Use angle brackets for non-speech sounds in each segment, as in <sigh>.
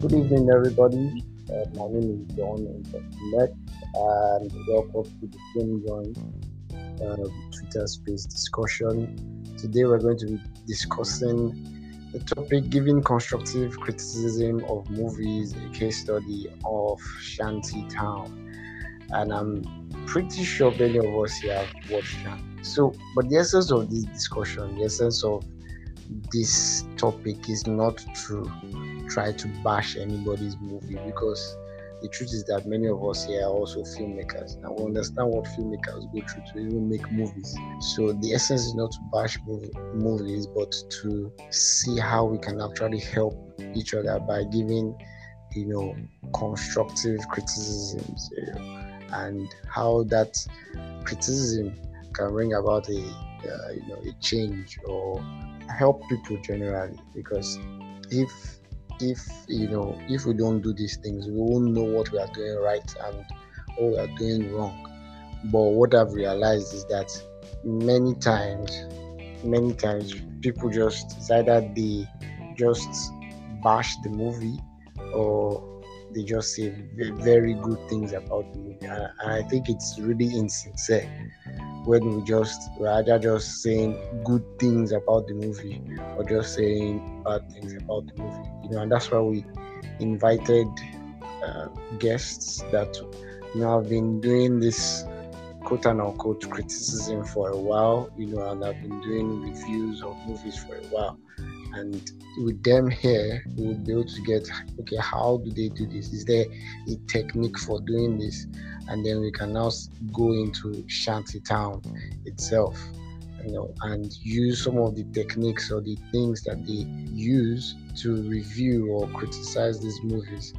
Good evening, everybody. Uh, my name is John Let, and welcome to the Film Joint uh, Twitter Space discussion. Today, we're going to be discussing the topic giving constructive criticism of movies, a case study of Shanty Town. And I'm pretty sure many of us here have watched that. So, but the essence of this discussion, the essence of this topic is not to try to bash anybody's movie because the truth is that many of us here are also filmmakers and we understand what filmmakers go through to even make movies. So the essence is not to bash movie, movies, but to see how we can actually help each other by giving, you know, constructive criticisms and how that criticism can bring about a, uh, you know, a change or help people generally. Because if if you know if we don't do these things we won't know what we are doing right and what we are doing wrong. But what i've realized is that many times many times people just it's either they just bash the movie or they just say very good things about the movie. And i think it's really insincere when we just rather just saying good things about the movie or just saying bad things about the movie you know. And that's why we invited uh, guests that you know have been doing this quote and unquote criticism for a while you know and have been doing reviews of movies for a while and with them here we will be able to get okay how do they do this? Is there a technique for doing this? And then we can now go into shanty town itself you know and use some of the techniques or the things that they use to review or criticize these movies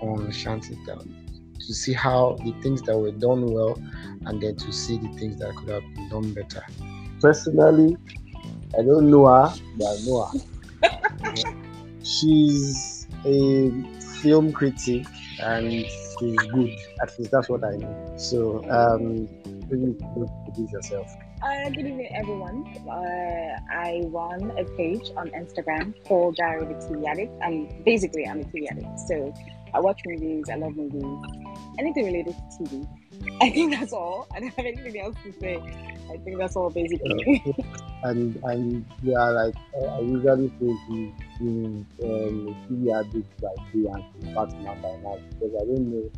on shanty town to see how the things that were done well and then to see the things that could have been done better. Personally i don't know her but i know her she's a film critic and she's good. At least that's what I know. So, um, introduce yourself. Uh, good evening, everyone. Uh, I run a page on Instagram called Diary of a TV Addict. And basically, I'm a TV addict. So I watch movies, I love movies, anything related to TV. <laughs> I think that's all. I don't have anything else to say. I think that's all basically. and and yeah, like uh, I usually say to in um, TV addict by day and partner by night because I don't know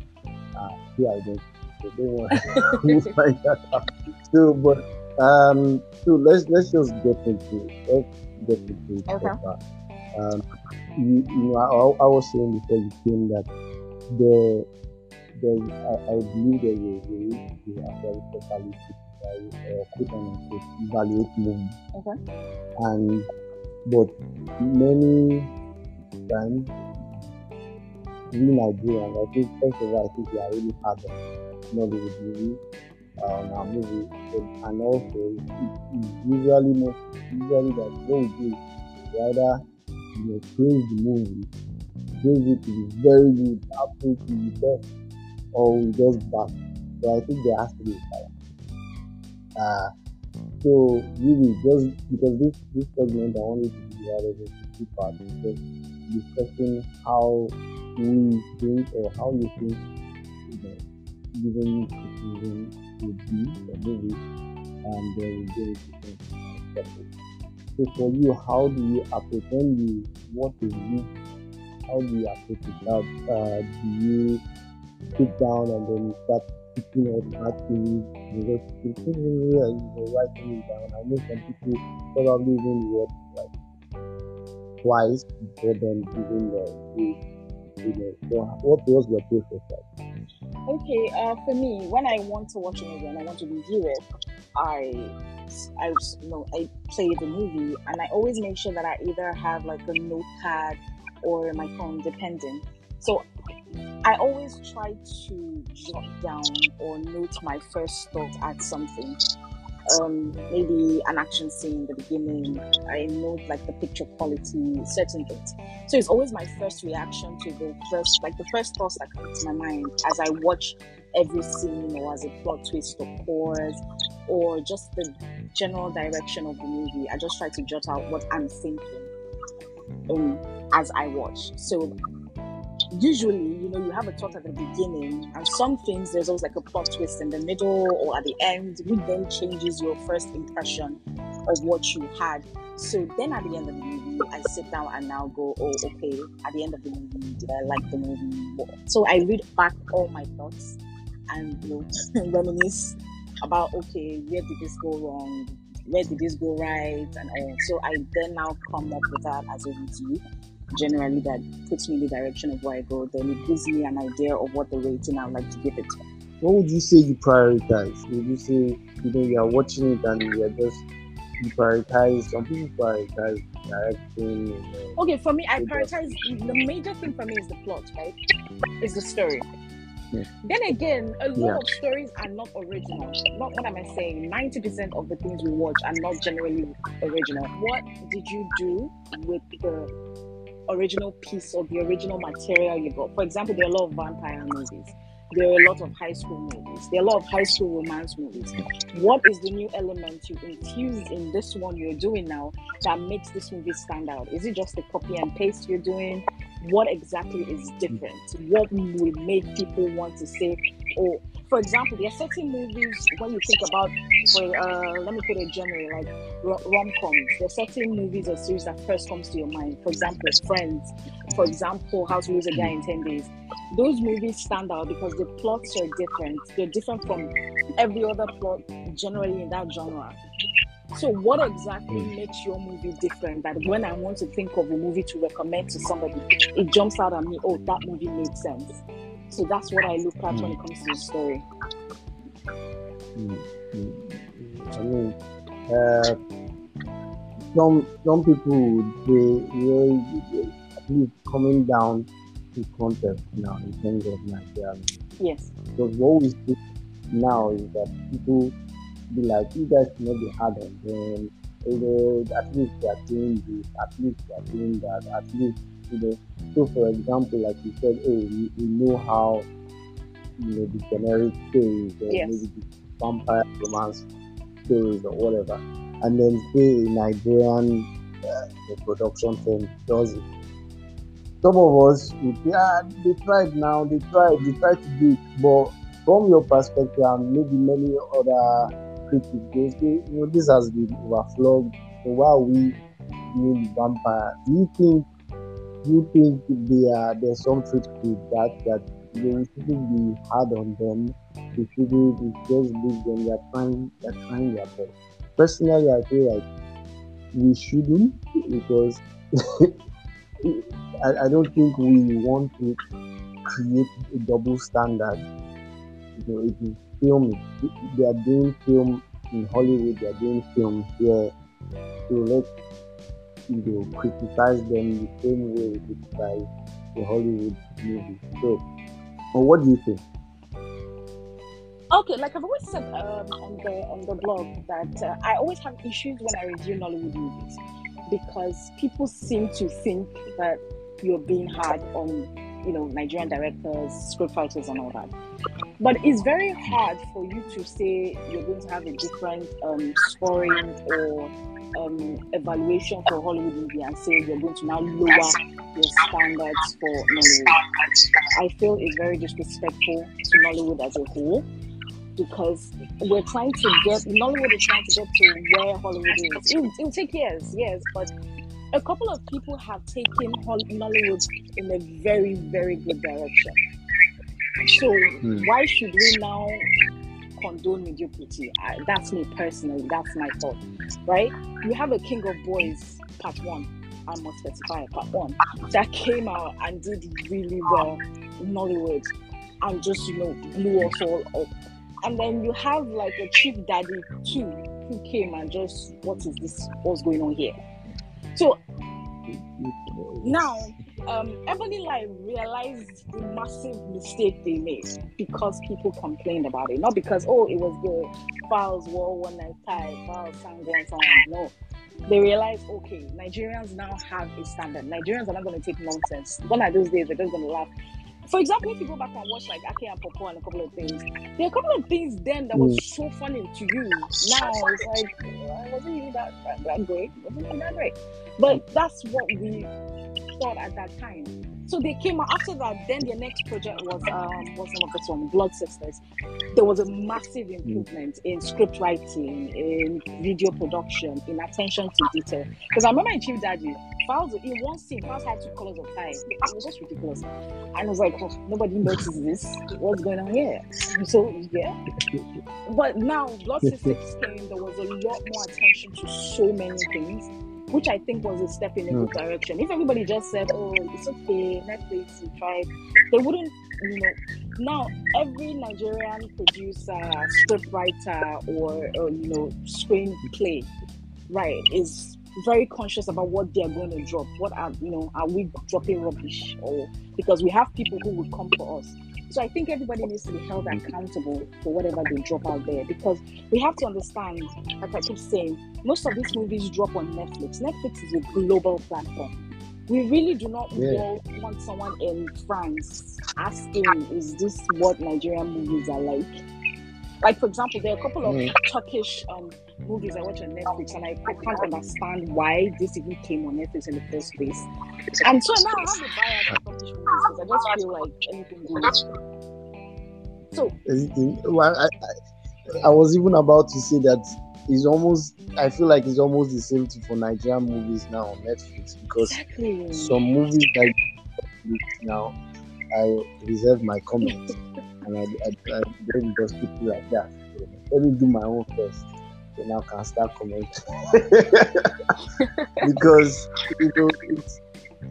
uh, who I don't. So don't want <laughs> to find that out. So, but um, so let's let's just get into it. Let's get into it. Okay. Um, you, you know, I, I was saying before you came that the I, I believe there's a way to actually properly uh, quote unquote evaluate movement. Okay. And but many times we Nigerians, I think first of all, I think we are really hard on Nollywood movie, on our movie, but, and also it, usually most usually that what we do is either you know praise the movie, praise it to be very good, absolutely the best or we just back. So I think there has to be a balance. Uh, so really, just because this this segment I wanted to be divided into two parts, just discussing how we think or how you think you know, giving criticism would be a movie, and then we go into things So for you, how do you apprehend you? What is this? How do you approach it? Uh, do you sit down and then start picking out bad things because you know, writing it down. I know some people probably even watch like twice before then giving the you know. So what was your process like? Okay, uh, for me, when I want to watch a movie and I want to review it, I I you know I play the movie and I always make sure that I either have like a notepad or my phone, depending. So I always try to jot down or note my first thought at something. Um, maybe an action scene in the beginning. I note like the picture quality, certain things. So it's always my first reaction to the first, like the first thoughts that come to my mind as I watch every scene or as a plot twist occurs or just the general direction of the movie. I just try to jot out what I'm thinking um, as I watch. So usually, you know, you have a thought at the beginning, and some things there's always like a plot twist in the middle or at the end, which then changes your first impression of what you had. So then at the end of the movie, I sit down and now go, oh, okay, at the end of the movie, did I like the movie? So I read back all my thoughts and you know, <laughs> reminisce about, okay, where did this go wrong? Where did this go right? And all. So I then now come up with that as a review generally that puts me in the direction of where I go, then it gives me an idea of what the rating I'd like to give it. What would you say you prioritize? Would you say you know you are watching it and you are just you prioritize some people prioritize directing you uh, know, Okay, for me, I prioritize the major thing for me is the plot, right? Is the story. Yeah. Then again, a lot Yeah. of stories are not original. Not what am I saying? Ninety percent of the things we watch are not generally original. What did you do with the original piece of the original material you got? For example, there are a lot of vampire movies. There are a lot of high school movies. There are a lot of high school romance movies. What is the new element you infuse in this one you're doing now that makes this movie stand out? Is it just the copy and paste you're doing? What exactly is different? What will make people want to say, oh, for example, there are certain movies when you think about, for uh, let me put a genre like rom coms. There are certain movies or series that first comes to your mind. For example, Friends. For example, How to Lose a Guy in Ten Days. Those movies stand out because the plots are different. They're different from every other plot generally in that genre. So, what exactly makes your movie different? That when I want to think of a movie to recommend to somebody, it jumps out at me. Oh, that movie made sense. So that's what I look at when it comes to the story. Mm, mm, mm. I mean, uh, some some people would say, yeah, at least coming down to context now in terms of Nigeria. Yes. Because what we see now is that people be like, you guys cannot be hard on them. You know, at least they are doing this, at least they are doing that, at least, you know. So, for example, like you said, oh, we, we know how, you know, the generic stories, or Yes. maybe the vampire romance stories or whatever. And then say a Nigerian uh, the production firm does it. Some of us would ah, they tried now, they tried, they tried to do it. But from your perspective, and maybe many other critics, they say, you know, this has been overflowed. So why are we doing the vampire? Do you think you think there there's some truth to that that you know, we shouldn't be hard on them? We shouldn't just leave them. They're trying they're trying their best. Personally I feel like we shouldn't because <laughs> I, I don't think we want to create a double standard. You know, it is film. They are doing film in Hollywood. They are doing film here. So let's you know criticize them the same way we criticize the Hollywood movie. So, or what do you think? Okay, like I've always said um, on the on the blog that uh, I always have issues when I review Nollywood movies because people seem to think that you're being hard on you know Nigerian directors, scriptwriters, and all that. But it's very hard for you to say you're going to have a different um, scoring or um, evaluation for Hollywood movie and say you're going to now lower your standards for Nollywood. I feel it's very disrespectful to Nollywood as a whole because we're trying to get Nollywood is trying to get to where Hollywood is. It will, it will take years, yes, but a couple of people have taken Nollywood in a very, very good direction. So Hmm. why should we now condone mediocrity? I, that's me personally. That's my thought, right? You have a King of Boys Part One. I must specify Part One that came out and did really well in Nollywood and just you know blew us all up. And then you have like a Chief Daddy too, who came and just what is this? What's going on here? So now, um, EbonyLife realized the massive mistake they made because people complained about it, not because oh it was the Falz war one night tie, Falz sang one. No, they realized okay, Nigerians now have a standard. Nigerians are not going to take nonsense. One of those days they're just going to laugh. For example, if you go back and watch like Ake and Popo and a couple of things, there are a couple of things then that was so funny to you. Now it's like, uh, wasn't even that, that, that great? Wasn't even that great? But that's what we thought at that time. So they came out after that. Then their next project was um, what's the name of this one? Blood Sisters. There was a massive improvement in script writing, in video production, in attention to detail. Because I remember in Chief Daddy, Falz in one scene, Falz had two colors of tie. It was just ridiculous. And I was like, oh, nobody noticed this. What's going on here? So yeah. But now Blood Sisters came. There was a lot more attention to so many things which I think was a step in a good hmm. direction. If everybody just said, "Oh, it's okay, Netflix, you try," they wouldn't, you know. Now every Nigerian producer, script writer, or, or you know, screenplay, right, is very conscious about what they are going to drop. What are you know, are we dropping rubbish, or because we have people who would come for us. So I think everybody needs to be held accountable for whatever they drop out there because we have to understand, like I keep saying, most of these movies drop on Netflix. Netflix is a global platform. We really do not yeah. want someone in France asking, is this what Nigerian movies are like? Like, for example, there are a couple of mm. Turkish um, movies I watch on Netflix, and I, I, can't understand why this even came on Netflix in the first place. And so now I have a bias for Turkish movies because I just feel like anything goes. So, well, I, I, I was even about to say that it's almost I feel like it's almost the same thing for Nigerian movies now on Netflix because exactly. some movies like now I reserve my comments and I, I, I don't just people like that. Let me do my own first. Then I can start commenting <laughs> because you know it's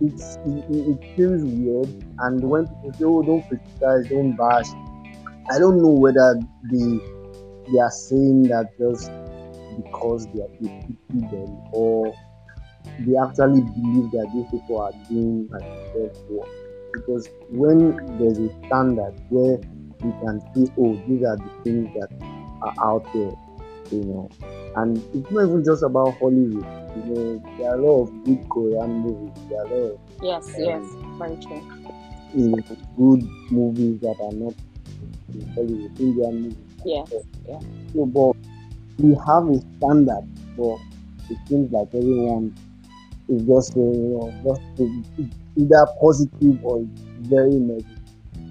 it's it, it feels weird and when people say oh don't criticize don't bash I don't know whether they they are saying that just because they are pity them or they actually believe that these people are doing like best work. Because when there's a standard where you can see, oh, these are the things that are out there, you know, and it's not even just about Hollywood. You know, there are a lot of good Korean movies. There are a lot of yes, um, yes, very true. You know, good movies that are not in Hollywood, Indian movies. Yes, yeah. So, but we have a standard, but it seems like everyone is just saying, you know, just either positive or very negative.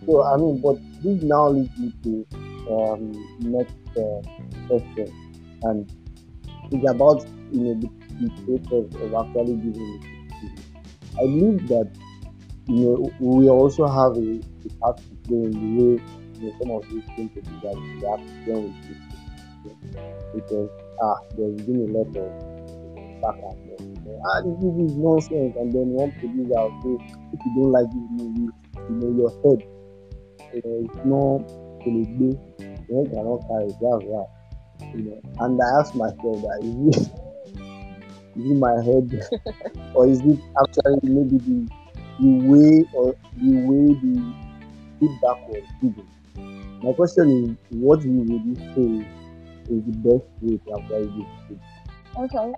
So I mean, but this now leads me to um, next uh, question, and it's about you know the, the process of actually giving it. I believe that you know we also have a, a part to play in the way you know, some of these things that we have deal with because ah, there's been a lot of back and forth. Ah, this movie is nonsense, and then one producer will say, if you don't like this movie, you know your head, you know, it's not Telegbe, you cannot carry that, that. You know, and I ask myself that is it, is it my head, <laughs> or is it actually maybe the the way or the way the feedback was given? My question is, what would you say is the best way to apply this Okay. Um,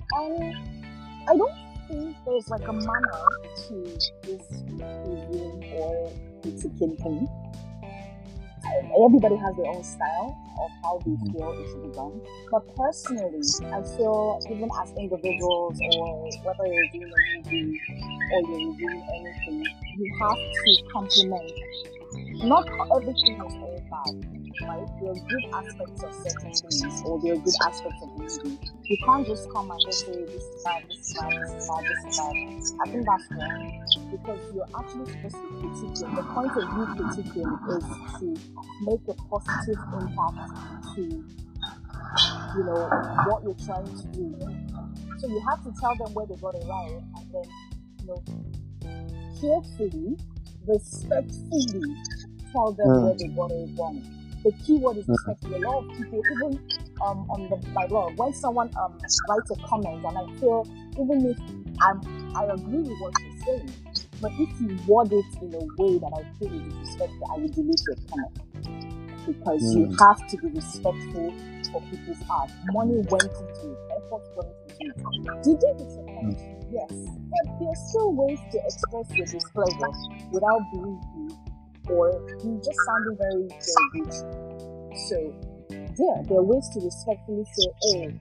I don't think there's like a manner to this reviewing or critiquing thing. Everybody has their own style of how they mm-hmm. feel it should be done. But personally, I feel even as individuals, or whether you're doing a movie or you're reviewing anything, you have to compliment. Not everything is all bad right? There are good aspects of certain things, or there are good aspects of the. You can't just come and just say this is bad, this is bad, this is bad, this is bad. I think that's wrong because you're actually supposed to critique critiquing. The point of you critiquing is to make a positive impact to you know what you're trying to do. So you have to tell them where they got it right, and then you know carefully, respectfully tell them mm. where they got it wrong the key word is respect. A lot of people, even um, on the blog, when someone um, writes a comment, and I feel even if I'm, I agree with what you're saying, but if you word it in a way that I feel is disrespectful, I will delete your comment because mm. you have to be respectful for people's heart. Money went into it, effort went into it. Did you disappoint? Mm. Yes, but there are still ways to express your displeasure without being or you just sounding very, good. So, yeah, there are ways to respectfully say, oh,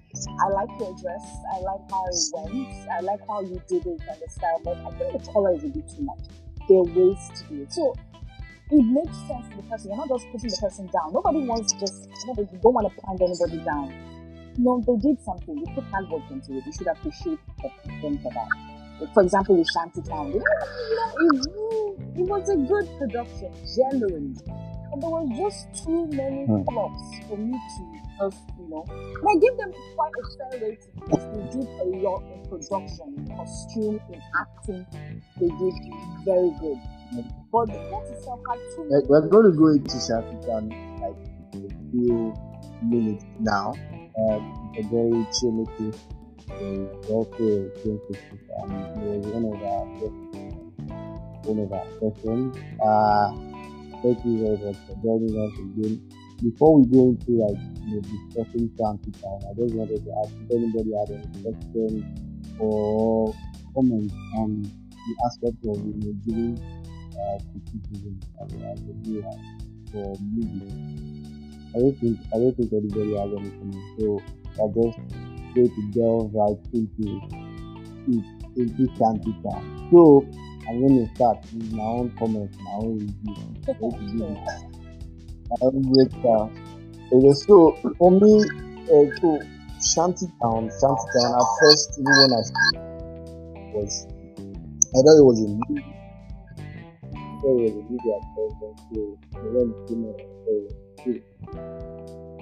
I like your dress, I like how it went, I like how you did it and the style, but I think the color is a bit too much. there are ways to do it. So it makes sense to the person. You're not just putting the person down. Nobody wants to just, nobody, you don't want to pound anybody down. No, they did something. You put hard work into it. You should appreciate them for that. For example, with Shantytown, you know, it, it was a good production, generally. But there was just too many flops for me to just, you know. And I give them quite a fair rating because they did a lot in production, in costume, in acting. They did very good. But the plot itself had too many. We're going to go into Shantytown like a few minutes now. Um, a very chilly is also a film festival and it was one of our one of our sessions. Uh, thank you very much for joining us again. Before we go into like you know, discussing Shanty Town, I just wanted to ask if anybody had any questions or comments on the aspect of you know giving uh, criticism as, a viewer for movies. I don't think I don't think anybody has anything. So I just go to delve right into it, into Shanty Town. So I'm going to start with my own comments, my own review. <laughs> my own breakdown. Okay, so for me, uh, so Shanty Town, Shanty Town. At first, even when I was, I thought it was a movie. I thought it was a movie at first, so when it came out, I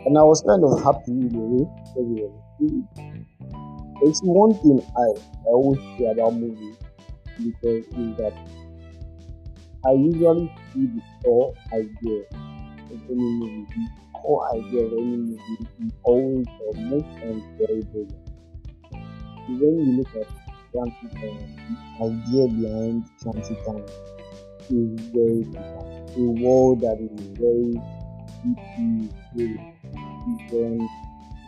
and I was kind of happy in a way because it was It's one thing I, I always say about movies because is that I usually see the core idea of any movie. The core idea of any movie is always or most times very brilliant. When you look at Shanty the idea behind Shanty is very different. A world that is very deeply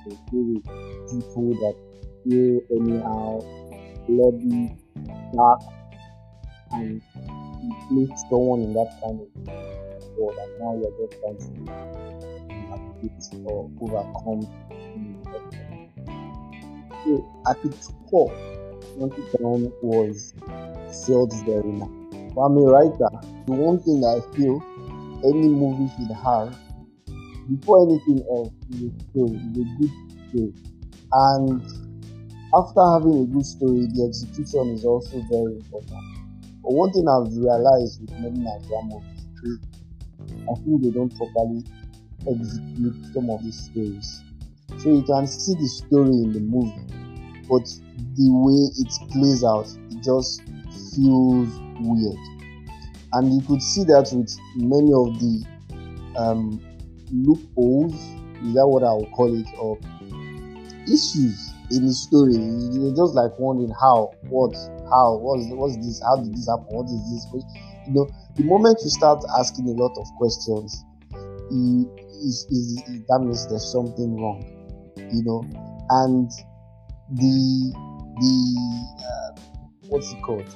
different with people that feel anyhow, bloody, dark, and place someone in that kind of world, and now you're just trying to navigate or overcome so at its core, Monty Brown was very nice. But I'm a writer. The one thing I feel any movie should have before anything else is a story, is a good story. And after having a good story, the execution is also very important. But one thing I've realized with many Nigerian movies is I feel they don't properly execute some of these stories. So you can see the story in the movie, but the way it plays out, it just feels weird. And you could see that with many of the um, loopholes, is that what I would call it, or issues in the story. You're just like wondering how, what, how, what's what's this, how did this happen, what is this? You know, the moment you start asking a lot of questions, that means there's something wrong, you know, and the the uh, what's it called?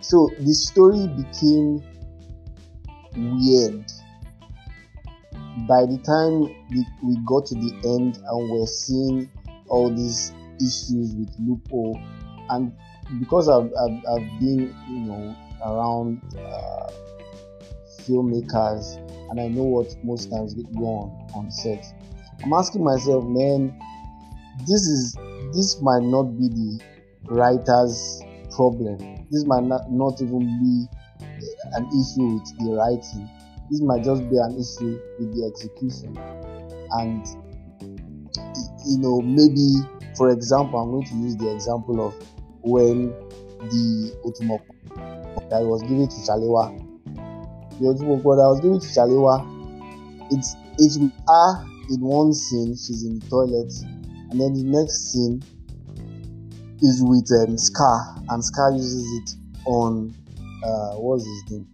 So the story became weird by the time we, got to the end and we're seeing all these issues with loophole and because I've, I've, I've been you know around uh, filmmakers and I know what most times go on on set I'm asking myself man this is this might not be the writer's problem. This might not, not even be an issue with the writing this might just be an issue with the execution. And you know maybe for example i'm going to use the example of when the otumoko that was given to Shalewa the otumoko that was given to Shalewa it's it's with her in one scene she's in the toilet and then the next scene is with um, Scar and Scar uses it on uh, what's his name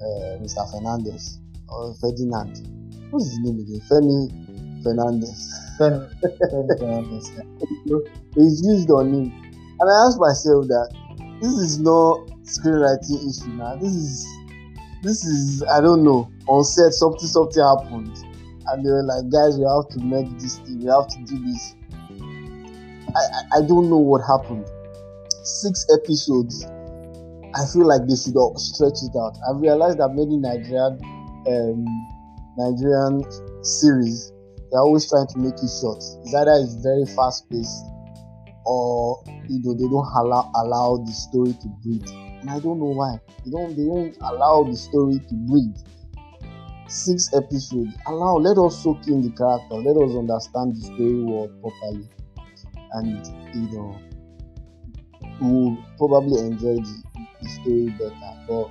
uh, Mr. Fernandez or Ferdinand. What's his name again? Femi Fernandez. Femi, <laughs> Fernandez. it's used on him. And I asked myself that this is not screenwriting issue now. This is this is I don't know. On set something something happened. And they were like, guys, we have to make this thing, we have to do this. I, I, I don't know what happened. Six episodes I feel like they should stretch it out. I've realized that many Nigerian um, Nigerian series they're always trying to make it short. It's either it's very fast paced or you know they don't allow allow the story to breathe. And I don't know why. They don't they don't allow the story to breathe. Six episodes. Allow let us soak in the character, let us understand the story world properly. And you know we'll probably enjoy the story better. But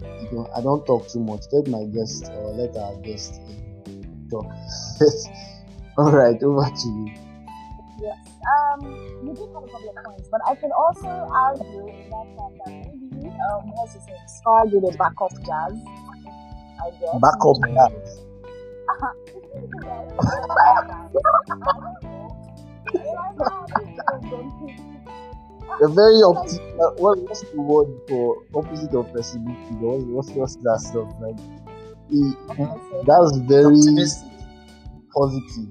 you know, I don't talk too much. Let my guest or let our guest uh, talk. <laughs> All right, over to you. Yes. Um, you did have a couple of points, but I can also argue in that fact that maybe um, what's his name? Scar did a backup jazz. I guess. Backup jazz. You're very optimistic. Uh, what, what's the word for opposite of pessimistic? What's, what's, what's that stuff like? That's very positive.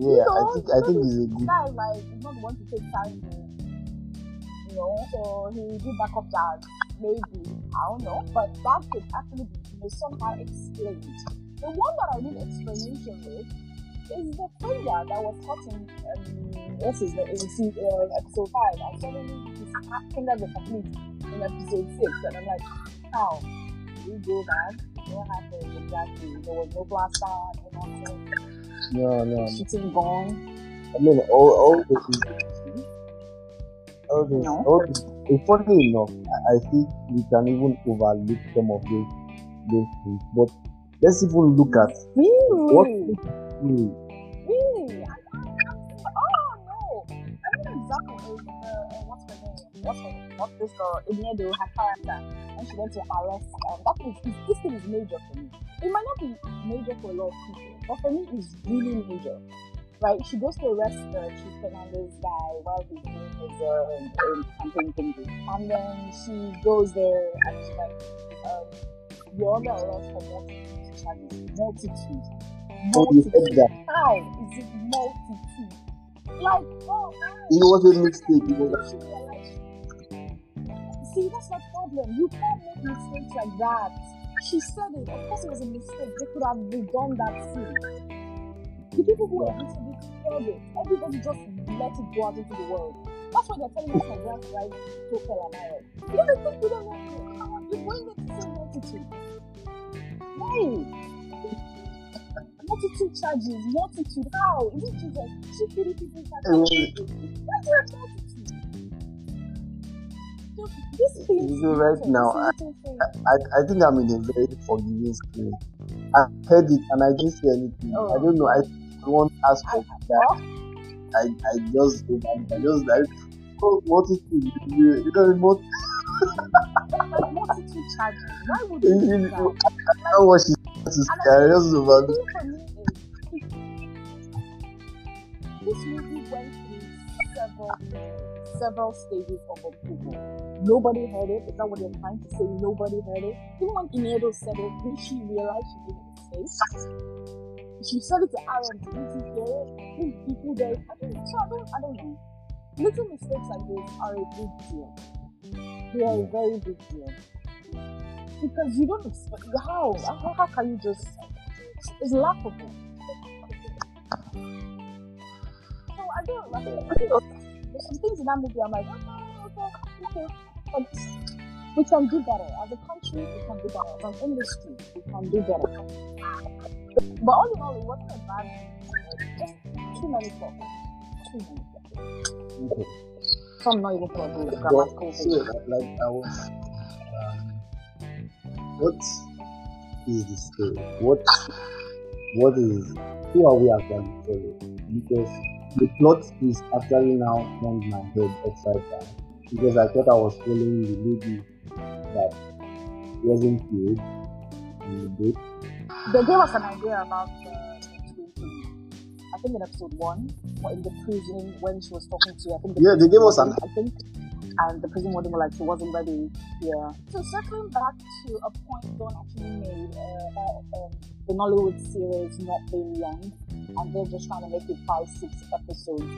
Yeah, I think I think he's a good. Guy like he's not the one to take time you know. So he did backup that maybe I don't know, but that could actually be you know, somehow explained. The one that I need explanation with is the finger that was caught in um, what's his name in uh, episode five, and suddenly his fingers were complete in episode six, and I'm like, how? We go back. What happened exactly? There was no blaster, no nothing. No, no. Shooting gone. I mean, all all this is all this, No. all. It's funny enough. I, I think we can even overlook some of those those things. But let's even look at what. Hmm, Really? I, I, oh no! I mean, example is uh, what's her name? What's her name? What's this girl? Ini Edo, her character, when she went to arrest. Um, that thing is, this thing is major for me. It might not be major for a lot of people, but for me, it's really major. Right? She goes to arrest the Chief Fernandez guy while he's doing his uh, campaign thingy. And then she goes there and she's like, um, you're under arrest for multitude charges. Multitude. You that. How is it multitude? Like, oh. It was a mistake. It was realized- See, that's my problem. You can't make mistakes like that. She said it. Of course, it was a mistake. They could have redone that scene. The people who were this heard it. Everybody just let it go out into the world. That's why they're telling us like that's right, Tokel and Iron. Because they think we don't know. You're going to say multitude. Why? Multitude charges, multitude. How? Is it Jesus? She pity people was, What's your multitude? So this thing. You know, right now, I- I, I think I'm in a very forgiving spirit. I heard it and I didn't say anything. I Oh. don't know. I want to ask for that. I, I just I just like oh, what is it? You, you know what Like multitude charges. Why would you do You- that? you- I know what she's trying. I just over The thing for me is this movie went through several several stages of approval. Nobody heard it. Is that what you're trying to say? Nobody heard it. Even when Ini Edo said it, did she realize she made a mistake? She said it to Aaron. Didn't he hear it? Did people there? I don't, I don't, I don't know. Little mistakes like this are a big deal. Are a very big deal. Because you don't expect how how, how can you just it's laughable. So I don't like. There's some things in that movie I'm like, oh, okay, okay, okay. But we can do better. As a country, we can do better. As an industry, we can do better. But all in all, it wasn't a bad movie. Just too many problems. Too many problems. Some not even But, so, like I was, um, what is the story? What what is who are we actually following? Because the plot is actually now turned my head upside down. Because I thought I was following the lady that wasn't killed in the boat. They gave us an idea about the next movie. I think in episode one, or in the prison when she was talking to, I think. The Yeah, they gave us an- I think, and the prison warden was like, she wasn't ready. Yeah. So circling back to a point Don actually made uh, about um, the Nollywood series not being long, and they're just trying to make it five, six episodes.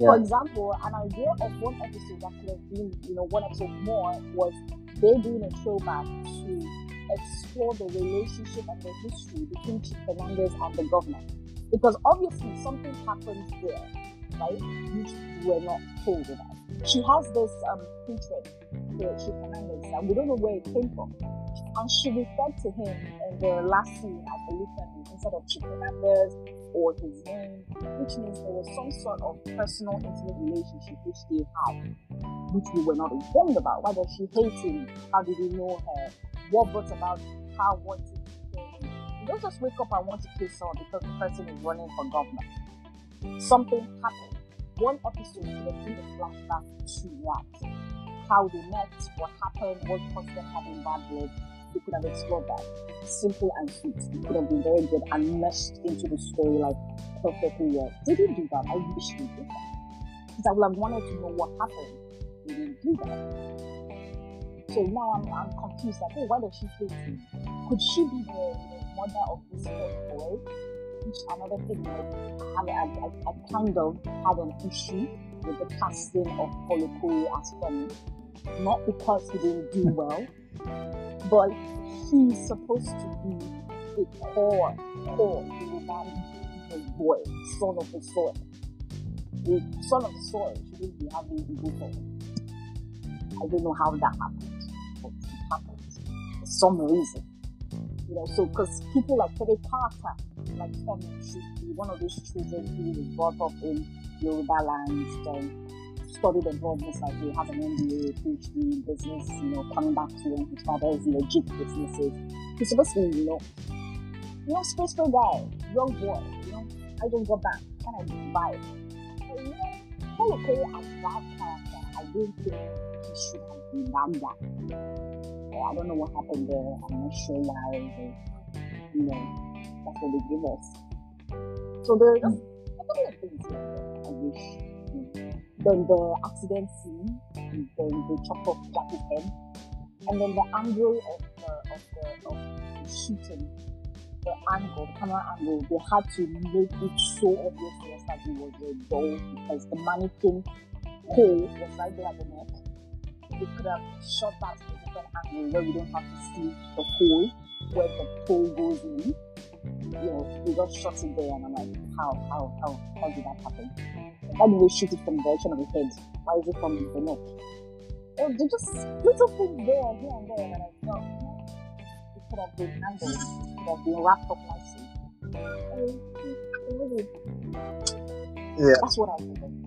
Yeah. For example, an idea of one episode that could have been, you know, one episode more was they doing a throwback to explore the relationship and the history between Chief Fernandez and the government. Because obviously something happens there, right? Which we're not told about. She has this um, hatred for Chief Fernandez, and we don't know where it came from. And she referred to him in the last scene as a lieutenant instead of Chief Fernandez or his name, which means there was some sort of personal, intimate relationship which they had, which we were not informed about. Why does she hate him? How did he know her? What brought about her wanting don't just wake up and want to kill someone because the person is running for governor. Something happened. One episode have been a flashback to that. How they met, what happened, what caused them having bad blood. We could have explored that. Simple and sweet. It could have been very good and meshed into the story like perfectly well. They didn't do that. I wish they did that. Because I would have wanted to know what happened. They didn't do that. So now I'm, I'm confused. Like, oh, why does she him? Could she be the, the mother of this boy? Which another thing, I, I, I, I kind of had an issue with the casting of Polokuri as Femi. Not because he didn't do <laughs> well, but he's supposed to be a core, core Yoruba boy, son of the soil. The son of the soil shouldn't be having Igbo for I don't know how that happened, but it happened for some reason. You know, so because people like Fede Carter, like Femi, should be one of those children who was brought up in Yoruba land, um, studied abroad most likely, has an MBA, PhD in business, you know, coming back to his father's legit businesses. He's supposed to be, you know, you know, for guy, young boy, you know, I don't go back, kind of vibe. So, you know, as that character, I don't think he should have been that. I don't know what happened there. I'm not sure why they, you know, that's what they give us. So there are just a couple of things I wish. Then the accident scene, then the chop off Jackie's head, and then the angle of the of the of the shooting, the angle, the camera angle, they had to make it so obvious to us that it was a doll because the mannequin hole was right there at the neck. They could have shot that different angle where we don't have to see the hole where the toe goes in. You know, they just shot it there, and I'm like, how, how, how, how did that happen? Why did they shoot it from the direction of the head? Why is it from the neck? Oh, they're just little things there, here and there that I felt, you know, it could have been handled, it could have been wrapped up nicely. Yeah. That's what I think of my opinion.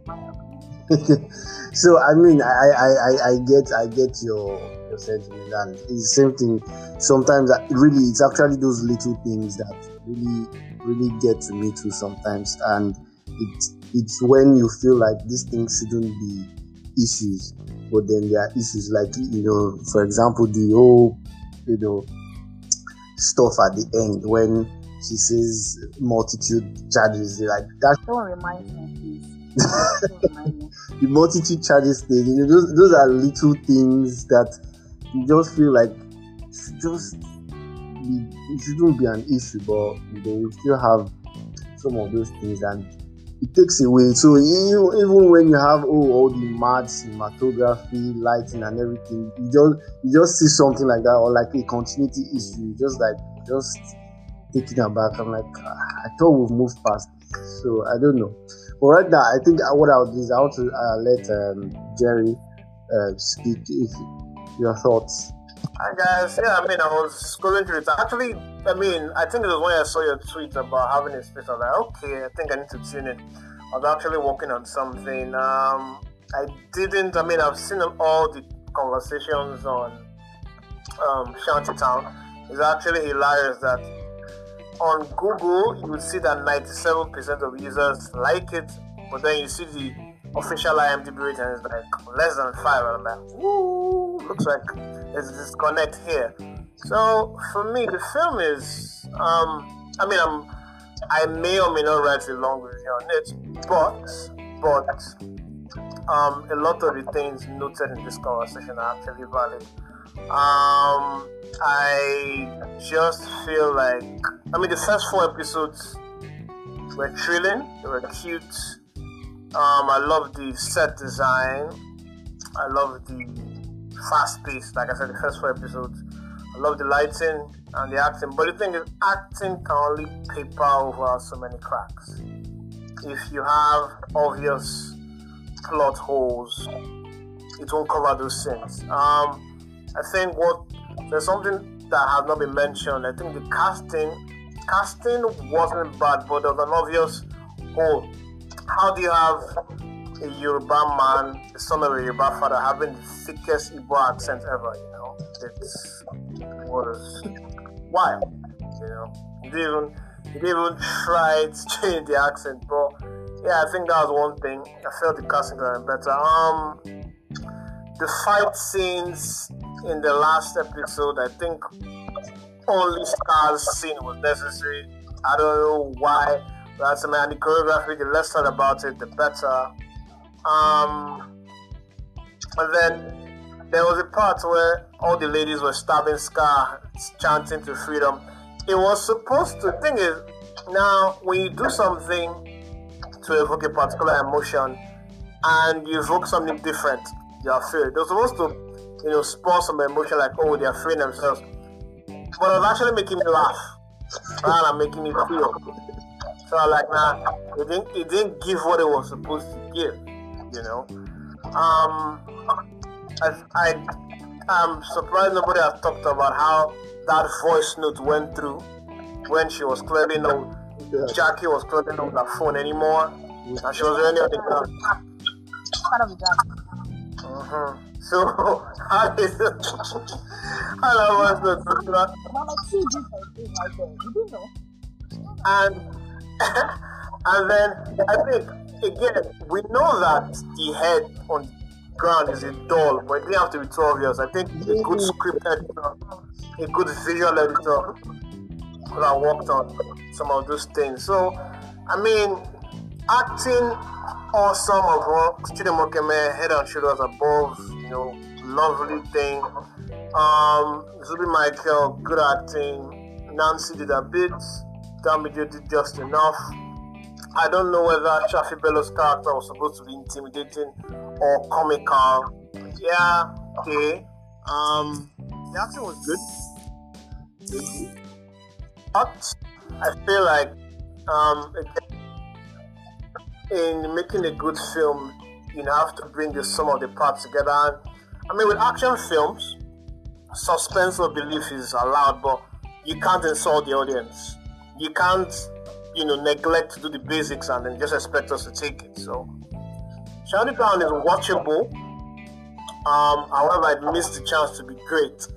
<laughs> so I mean, I, I, I, I get I get your your sentiment, and it's the same thing. Sometimes, I- really, it's actually those little things that really really get to me too. Sometimes, and it's it's when you feel like these things shouldn't be issues, but then there are issues. Like you know, for example, the whole you know stuff at the end when she says multitude charges. Like that Don't remind me, please. <laughs> The multitude charges thing. You know, those those are little things that you just feel like just it shouldn't be an issue, but you know, you still have some of those things, and it takes away. So you, even when you have oh, all the mad cinematography, lighting, and everything, you just you just see something like that, or like a continuity issue, just like just taking aback. I'm like, "Ah, I thought we've moved past. So I don't know. But right now, I think what I'll do is I'll to uh, let um, Jerry uh, speak. If your thoughts. Hi guys, yeah, I mean, I was scrolling through it. Actually, I mean, I think it was when I saw your tweet about having a space. I was like, okay, I think I need to tune in. I was actually working on something. Um, I didn't. I mean, I've seen all the conversations on um, Shantytown. It's actually hilarious that on Google you would see that 97% of users like it, but then you see the official IMDb rating is like less than five. I'm like, ooh, looks like there's a disconnect here. So for me, the film is, um, I mean, I'm, I may or may not write a long review on it, but, but, um, a lot of the things noted in this conversation are actually valid. Um, I just feel like, I mean, the first four episodes were thrilling, they were cute. Um, I love the set design. I love the fast pace, like I said, the first four episodes. I love the lighting and the acting. But the thing is, acting can only paper over so many cracks. If you have obvious plot holes, it won't cover those sins. Um, I think what there's something that has not been mentioned. I think the casting casting wasn't bad, but there was an obvious hole. How do you have a Yoruba man, the son of a Yoruba father, having the thickest Igbo accent ever? You know, it's was wild. You know, he didn't even he didn't even try to <laughs> change the accent, but yeah, I think that was one thing. I felt the casting got better. Um, the fight scenes in the last episode, I think only Scar's scene was necessary. I don't know why. That's a man. The choreography, the less said about it, the better. Um, and then there was a part where all the ladies were stabbing Scar, chanting to freedom. It was supposed to. Thing is, now when you do something to evoke a particular emotion and you evoke something different, you are afraid. They're supposed to, you know, spur some emotion like, oh, they're afraid themselves. But it was actually making me laugh rather than making me feel. So I'm like, nah, it didn't, it didn't give what it was supposed to give, you know. Um, I, I, I'm surprised nobody has talked about how that voice note went through when she was clearly no, Jackie was clearly not on her phone anymore, and she was really on the ground. Uh-huh. <laughs> So how is it? How was the Mama, two different things right there. You didn't know. and <laughs> and then I think again we know that the head on ground is a doll, but it didn't have to be too obvious. I think a good script editor, a good visual editor could have worked on some of those things. So I mean acting awesome overall. Chidi Mokeme head and shoulders above, you know, lovely thing. Um, Zubby Michael, good acting. Nancy did a bit. Damijo did just enough. I don't know whether Shaffy Bello's character was supposed to be intimidating or comical. Yeah, okay. Um, the acting was good. But I feel like um, in making a good film, you have to bring the sum of the parts together. I mean, with action films, suspense or belief is allowed, but you can't insult the audience. You can't, you know, neglect to do the basics and then just expect us to take it. So, Shanty Town is watchable. Um, however, I missed the chance to be great.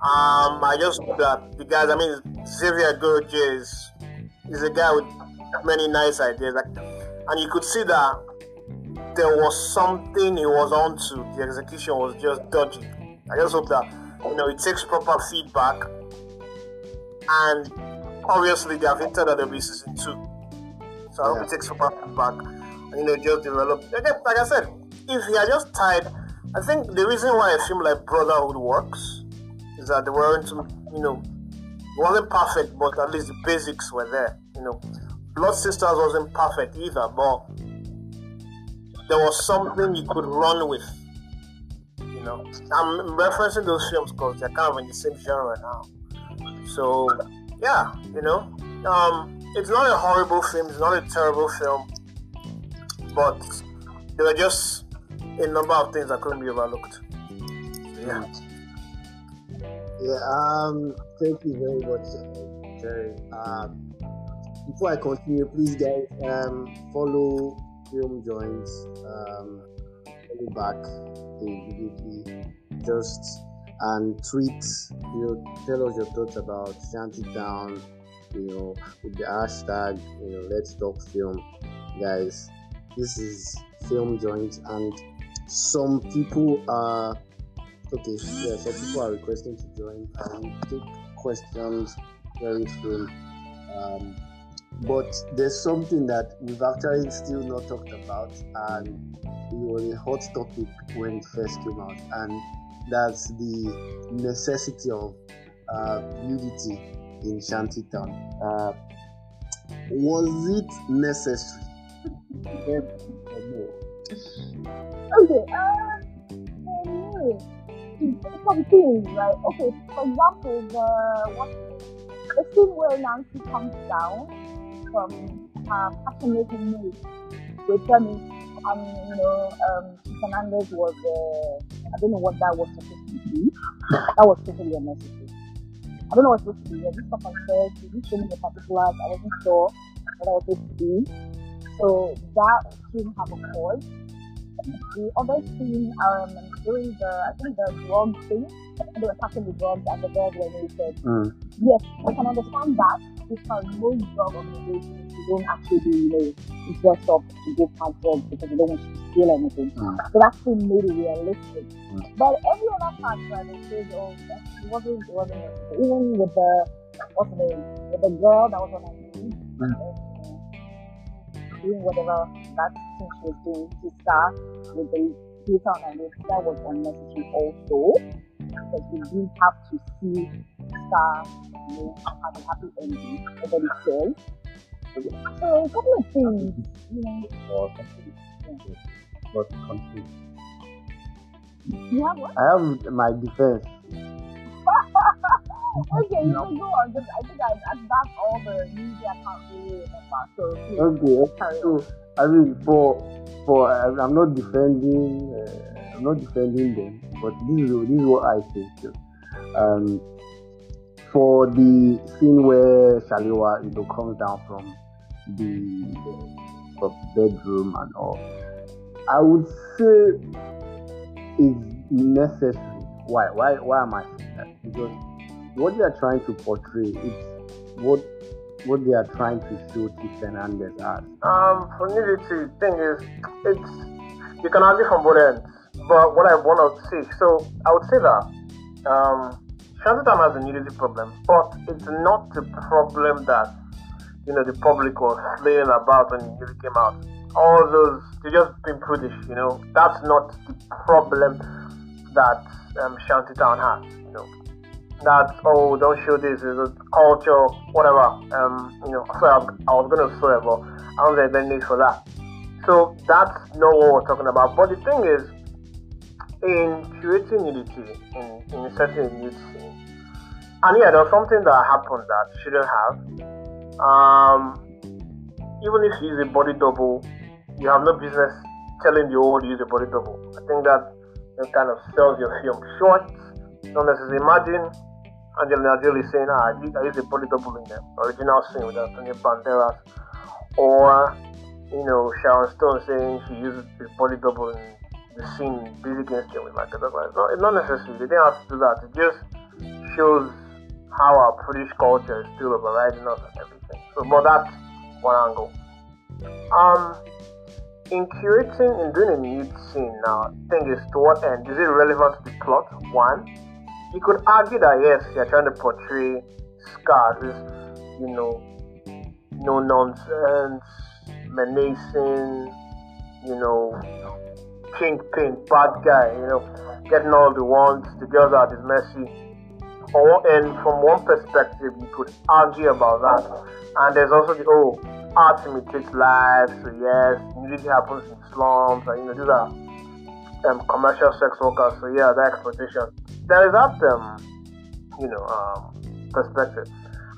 Um, I just hope that the guys, I mean, Xavier Ighorodje is, is a guy with many nice ideas. Like, and you could see that there was something he was onto. The execution was just dodgy. I just hope that you know it takes proper feedback, and obviously they have hinted that there'll be season two. So I hope it takes proper feedback, and you know just develop. Again, like I said, if he had just tied, I think the reason why a film like Brotherhood works is that they weren't, you know, it wasn't perfect, but at least the basics were there. You know, Blood Sisters wasn't perfect either, but there was something you could run with. You know, I'm referencing those films because they're kind of in the same genre now. So, yeah, you know, um, it's not a horrible film, it's not a terrible film, but there were just a number of things that couldn't be overlooked. Yeah. Yeah, um, thank you very much, Jerry. Um, before I continue, please guys, um, follow Film Joints, um, follow back immediately, just and tweet, you know, tell us your thoughts about Shantytown, you know, with the hashtag, you know, let's talk film, guys. This is Film Joints, and some people are okay. Yeah, some people are requesting to join. and take questions very soon. Um, but there's something that we've actually still not talked about, and it was a hot topic when it first came out, and that's the necessity of uh, nudity in Shantytown. Uh, Was it necessary? Okay, uh, some things, right? Okay, for example, the what the scene where Nancy comes down from her passionate mood with Femi, and you know, um, Fernandez was, uh, I don't know what that was supposed to be. That was totally unnecessary. I don't know what it was supposed to be. I just got myself, didn't show me the particulars, I wasn't sure what I was supposed to be. So that didn't have a cause. The other scene, um, during the, I think the drug thing, they were passing the drugs and the girls were naked. Mm. Yes, I can understand that because most drug organizations you don't actually, you know, dress up to go pass drugs because they don't want you to steal anything. Mm. So that still made it realistic. Mm. But every other part where they said, oh, that- it wasn't, it wasn't. Even with the, what's the name, with the girl that was on her knee, Mm. uh, doing whatever that thing she was doing to start with the data on her that was unnecessary also. Because we didn't have to see Scar, you know, have a happy ending. Cares. So a couple of things, you know, Or something. But continue. you have what? I have my defense. <laughs> okay, you can go on. Just, I think I, I, that's all the media I can't really remember. So please Okay, carry on. so I mean, for for I'm not defending, uh, I'm not defending them, but this is this is what I think. Um, for the scene where Shalewa, you know, comes down from the from bedroom and all, I would say it's necessary. Why? Why? Why am I saying that? Because what they are trying to portray is what what they are trying to show T. Fernandez as. Um, for me, the thing is, it's you can argue from both ends. But what I want to say, so I would say that um, Shantytown has a nudity problem, but it's not the problem that you know the public was slaying about when the movie came out. All those they just being prudish, you know. That's not the problem that um, Shantytown has, you know. That oh, don't show this is a culture, whatever. Um, you know, so I, was gonna swear, but I don't think there's need for that. So that's not what we're talking about. But the thing is, in creating unity, in, in setting a new scene, and yeah, there's something that happened that shouldn't have. Um, even if you use a body double, you have no business telling the you use a body double. I think that kind of sells your film short. Don't necessarily imagine Angelina Jolie saying, ah, I use- a body double in the Original Sin with Antonio Banderas. Or, you know, Sharon Stone saying she uses a body double in the scene in Basic Instinct with Michael Douglas. It's not, necessary. They didn't have to do that. It just shows how our British culture is still overriding us and everything. So, but that's one angle. Um, in curating, in doing a nude scene now, thing is to what end? Is it relevant to the plot? One, you could argue that yes, you're trying to portray Scar as, you know, no nonsense, menacing, you know, kingpin, bad guy, you know, getting all the wants, the girls are this messy. Or, and from one perspective, you could argue about that. And there's also the oh, art imitates life, so yes, nudity happens in slums, and you know, these are um, commercial sex workers, so yeah, that exploitation. There is that, um, you know, um, perspective.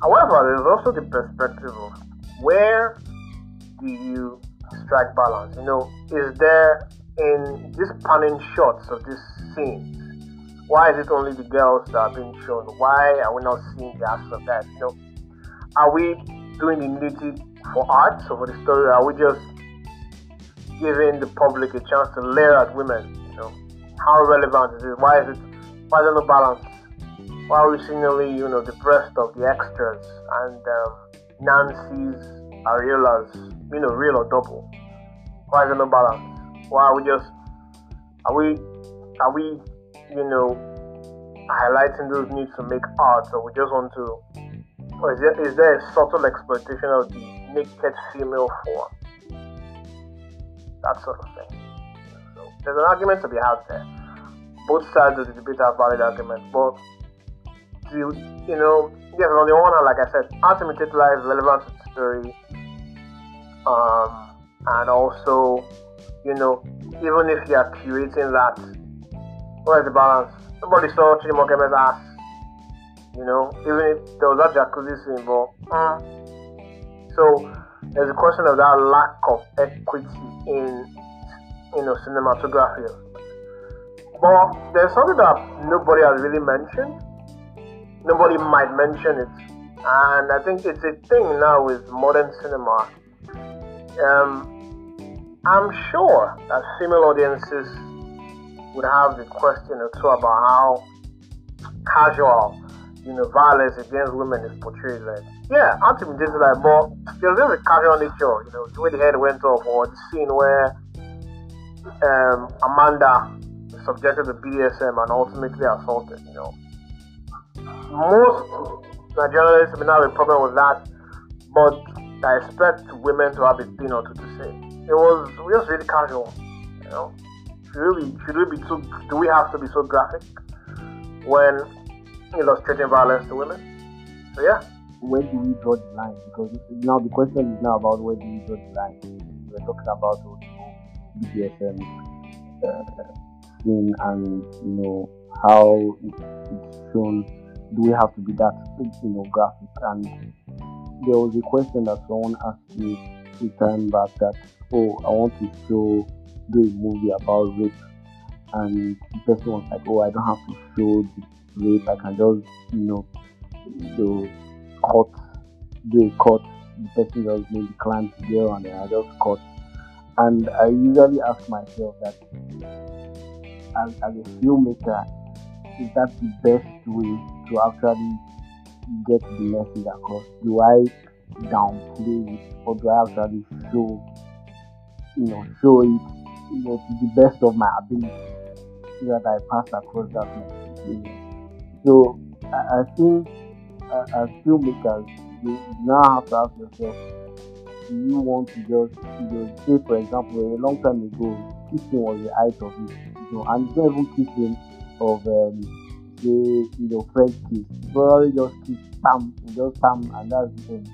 However, there's also the perspective of where do you strike balance? You know, is there in these panning shots of this scene? Why is it only the girls that are being shown? Why are we not seeing the ass of that? You know, are we doing the nudity for art or for the story? Are we just giving the public a chance to layer at women? You know, how relevant is it? Why is it? Why is there no balance? Why are we seeing only you know the breast of the extras and um, Nancy's Ariela's you know real or double? Why is there no balance? Why are we just are we are we you know highlighting those needs to make art or we just want to or is there, is there a subtle exploitation of the naked female form? That sort of thing. So there's an argument to be had there. Both sides of the debate have valid arguments, but to, you know, yes, on the one hand, like I said, art life, relevant to the story, um, and also, you know, even if you are curating that, where's the balance? Nobody saw Chidi Mokeme's ass, you know, even if there was that jacuzzi scene, mm. so there's a question of that lack of equity in, you know, cinematography. But there's something that nobody has really mentioned. Nobody might mention it, and I think it's a thing now with modern cinema um, I'm sure that female audiences would have a question or two about how casual, you know, violence against women is portrayed. Like, yeah, ultimately, it's like, but there's just a casual nature, you know, the way the head went off, or the scene where um, Amanda subjected to BDSM and ultimately assaulted, you know. Most Nigerians may not have a problem with that, but I expect women to have a thing or two to say. It was just really casual, you know. Should we should we be? Do we have to be so graphic when illustrating violence to women? So yeah. Where do we draw the line? Because now the question is now about where do we draw the line? We're talking about BDSM uh, and you know how it's shown. Do we have to be that you know graphic and there was a question that someone asked me a time back that, oh, I want to show, do a movie about rape. And the person was like, oh, I don't have to show the rape. I can just, you know, do cut, do a cut. The person just climb the girl and then I just cut. And I usually ask myself that, as, as a filmmaker, is that the best way to actually get the message across? Do I downplay it or do I actually show you know show it you know to the best of my ability that I pass across that message? So I, I think uh, as filmmakers you now have to ask yourself do you want to just you know say for example a long time ago kissing was the height of it you know and it's not even kissing of um, say, you know, French kiss. Probably just kiss, pam, just pam, and that's the end.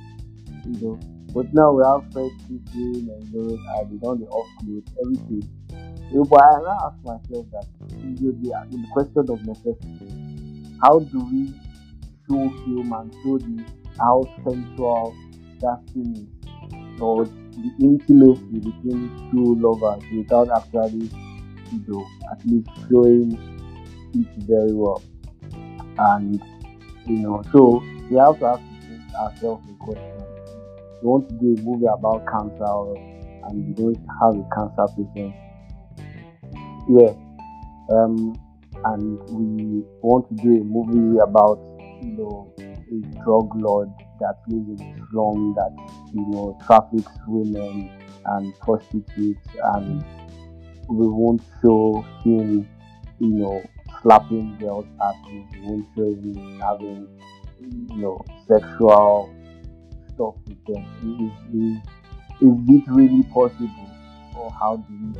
You know. But now we have kissing and those, and they don't the off clothes, everything. Know, but I now ask myself that know, the, the question of necessity. How do we show film and show the how sensual that thing is, or the intimacy between two lovers without actually, you know, at least showing it very well. And, you know, so we have to ask ourselves a question. We want to do a movie about cancer and we don't have a cancer patient. Yeah. Um, and we want to do a movie about, you know, a drug lord that lives in slum that, you know, traffics women and prostitutes and we won't show him, you know, slapping girls' asses, waitressing, having, you know, sexual stuff with them. Is, is, is it really possible? Or how do we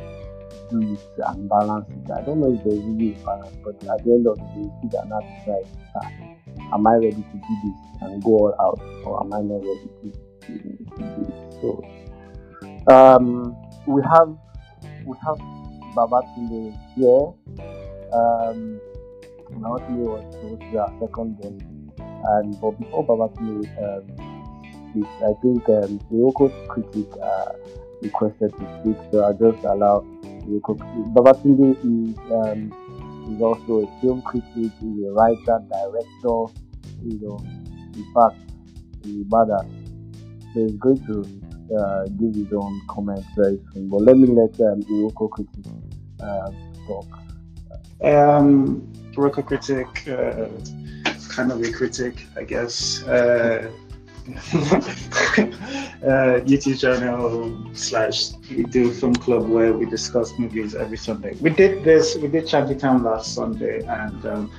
do it and balance it? I don't know if there's really a balance, but at the end of the day, you can not decide, ah, am I ready to do this and go all out, or am I not ready to, to, to do it? So, um, we have we have Babatunde here um, Babatunde was supposed to second and but before Babatunde um, speaks, I think um, the local critic uh, requested to speak, so I just allow the. Babatunde is um, is also a film critic, he's a writer, director, you know, in fact, he's badass. So he's going to uh, give his own comments very soon. But let me let um, the local critic uh, talk. Um, record critic, uh, kind of a critic, I guess. Uh, <laughs> uh, YouTube channel slash we do film club where we discuss movies every Sunday. We did this, we did Shanty Town last Sunday, and um,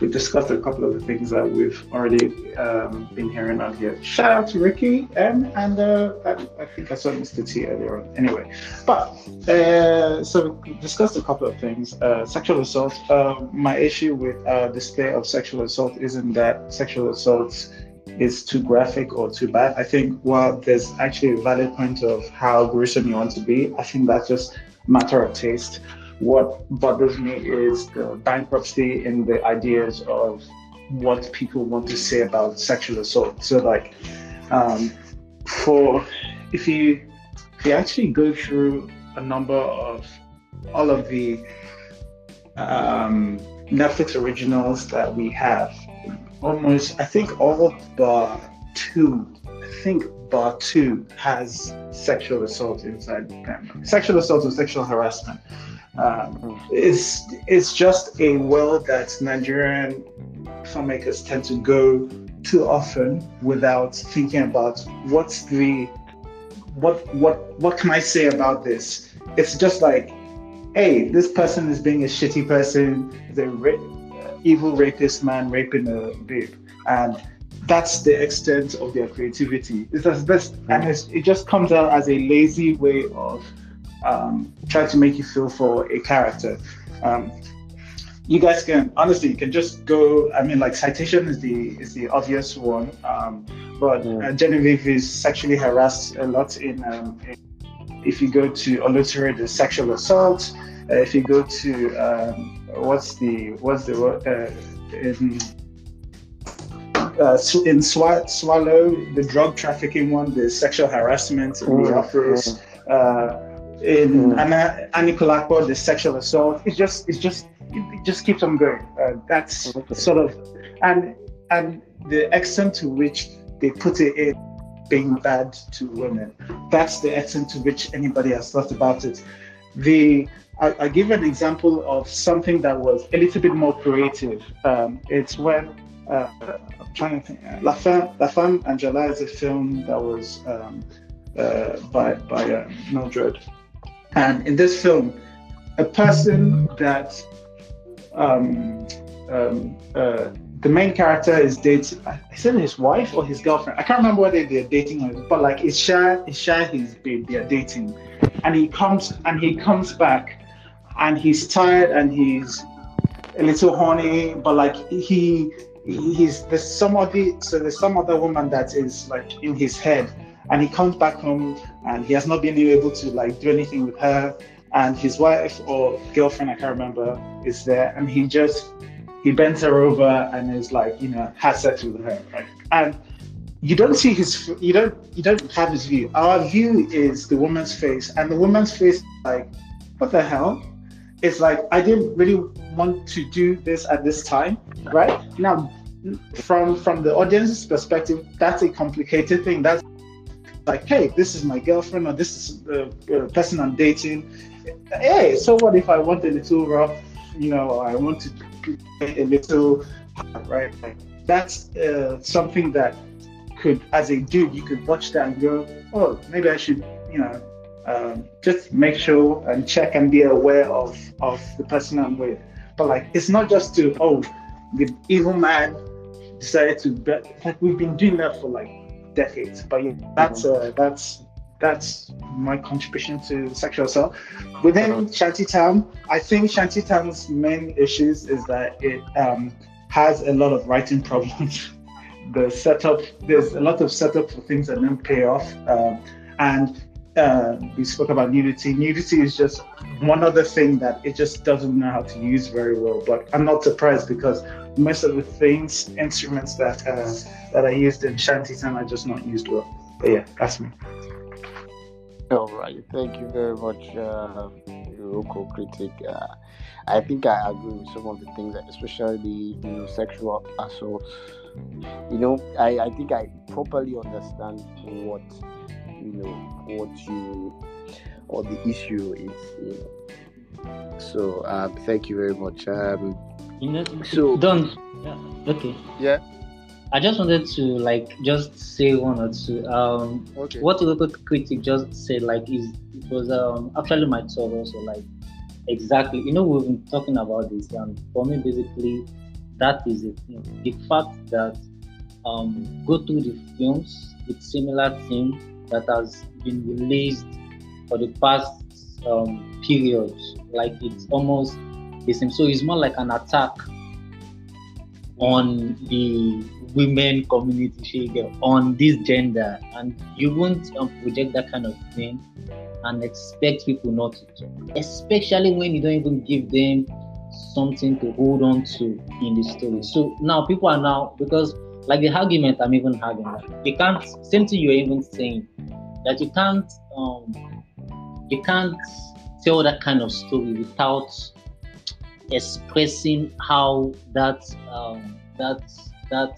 we discussed a couple of the things that we've already um, been hearing on here. Shout out to Ricky M and uh, I, I, think I saw Mr. T earlier on. Anyway, but uh, so we discussed a couple of things. Uh, sexual assault. Uh, my issue with uh, display of sexual assault isn't that sexual assault is too graphic or too bad. I think while there's actually a valid point of how gruesome you want to be, I think that's just matter of taste. What bothers me is the bankruptcy in the ideas of what people want to say about sexual assault. So like um, for if you if you actually go through a number of all of the um, Netflix originals that we have, almost I think all but two, I think bar two has sexual assault inside them. Sexual assault or sexual harassment. Um, it's it's just a world that Nigerian filmmakers tend to go too often without thinking about what's the what what what can I say about this? It's just like, hey, this person is being a shitty person, the ra- evil rapist man raping a babe, and that's the extent of their creativity. It's as best, and it's, it just comes out as a lazy way of um, trying to make you feel for a character. Um, you guys can honestly you can just go. I mean, like citation is the is the obvious one, um, but uh, Genevieve is sexually harassed a lot in. Um, in if you go to Oloture, the sexual assault. Uh, if you go to um, what's the what's the uh, in uh, in Sw- Swallow, the drug trafficking one, the sexual harassment in the office. Uh, in mm. Anna, Anikulapo, the sexual assault. It's just, it's just, it just keeps on going. Uh, that's okay. sort of, and and the extent to which they put it in being bad to women. That's the extent to which anybody has thought about it. The I, I give an example of something that was a little bit more creative. Um, it's when uh, I'm trying to think. Uh, La Femme, La Femme Anjola is a film that was um, uh, by by uh, Mildred and in this film, a person that um, um, uh, the main character is dating, is it his wife or his girlfriend? I can't remember whether they're dating but like it's Shah, it's his babe, they're dating. And he comes and he comes back and he's tired and he's a little horny, but like he he's there's somebody so there's some other woman that is like in his head and he comes back home and he has not been able to like do anything with her and his wife or girlfriend i can't remember is there and he just he bends her over and is like you know has sex with her right? and you don't see his you don't you don't have his view our view is the woman's face and the woman's face like what the hell it's like i didn't really want to do this at this time right now from from the audience's perspective that's a complicated thing that's like, hey, this is my girlfriend or this is the person I'm dating. Hey, so what if I want a little rough, you know, I want to a little, right? Like, that's uh, something that could, as a dude, you could watch that and go, oh, maybe I should, you know, um, just make sure and check and be aware of of the person I'm with. But like, it's not just to oh, the evil man decided to bet. Like we've been doing that for like decades. But yeah, that's uh, that's that's my contribution to sexual assault. Within Shantytown, I think Shantytown's main issues is that it um, has a lot of writing <laughs> problems. the setup, there's a lot of setup for things that don't pay off. Um, and uh, we spoke about nudity. Nudity is just one other thing that it just doesn't know how to use very well. But I'm not surprised because most of the things, instruments that uh, that I used in shantytown are just not used well. But yeah, that's me. All right, thank you very much, uh, local critic. Uh, I think I agree with some of the things, especially the you know sexual assault. You know, I, I think I properly understand what you know what you or the issue is. You know. So um, thank you very much. Um, you know, so don't. Yeah. Okay. Yeah. I just wanted to like just say one or two. Um, okay. What local critic just said like is it was um actually my thought also like exactly. You know we've been talking about this and for me basically that is it. You know, the fact that um go through the films with similar theme that has been released for the past um period like it's almost the same. So it's more like an attack on the women community on this gender and you won't um, project that kind of thing and expect people not to talk especially when you don't even give them something to hold on to in the story so now people are now because like the argument i'm even having like you can't same thing you're even saying that you can't um you can't tell that kind of story without expressing how that um, that that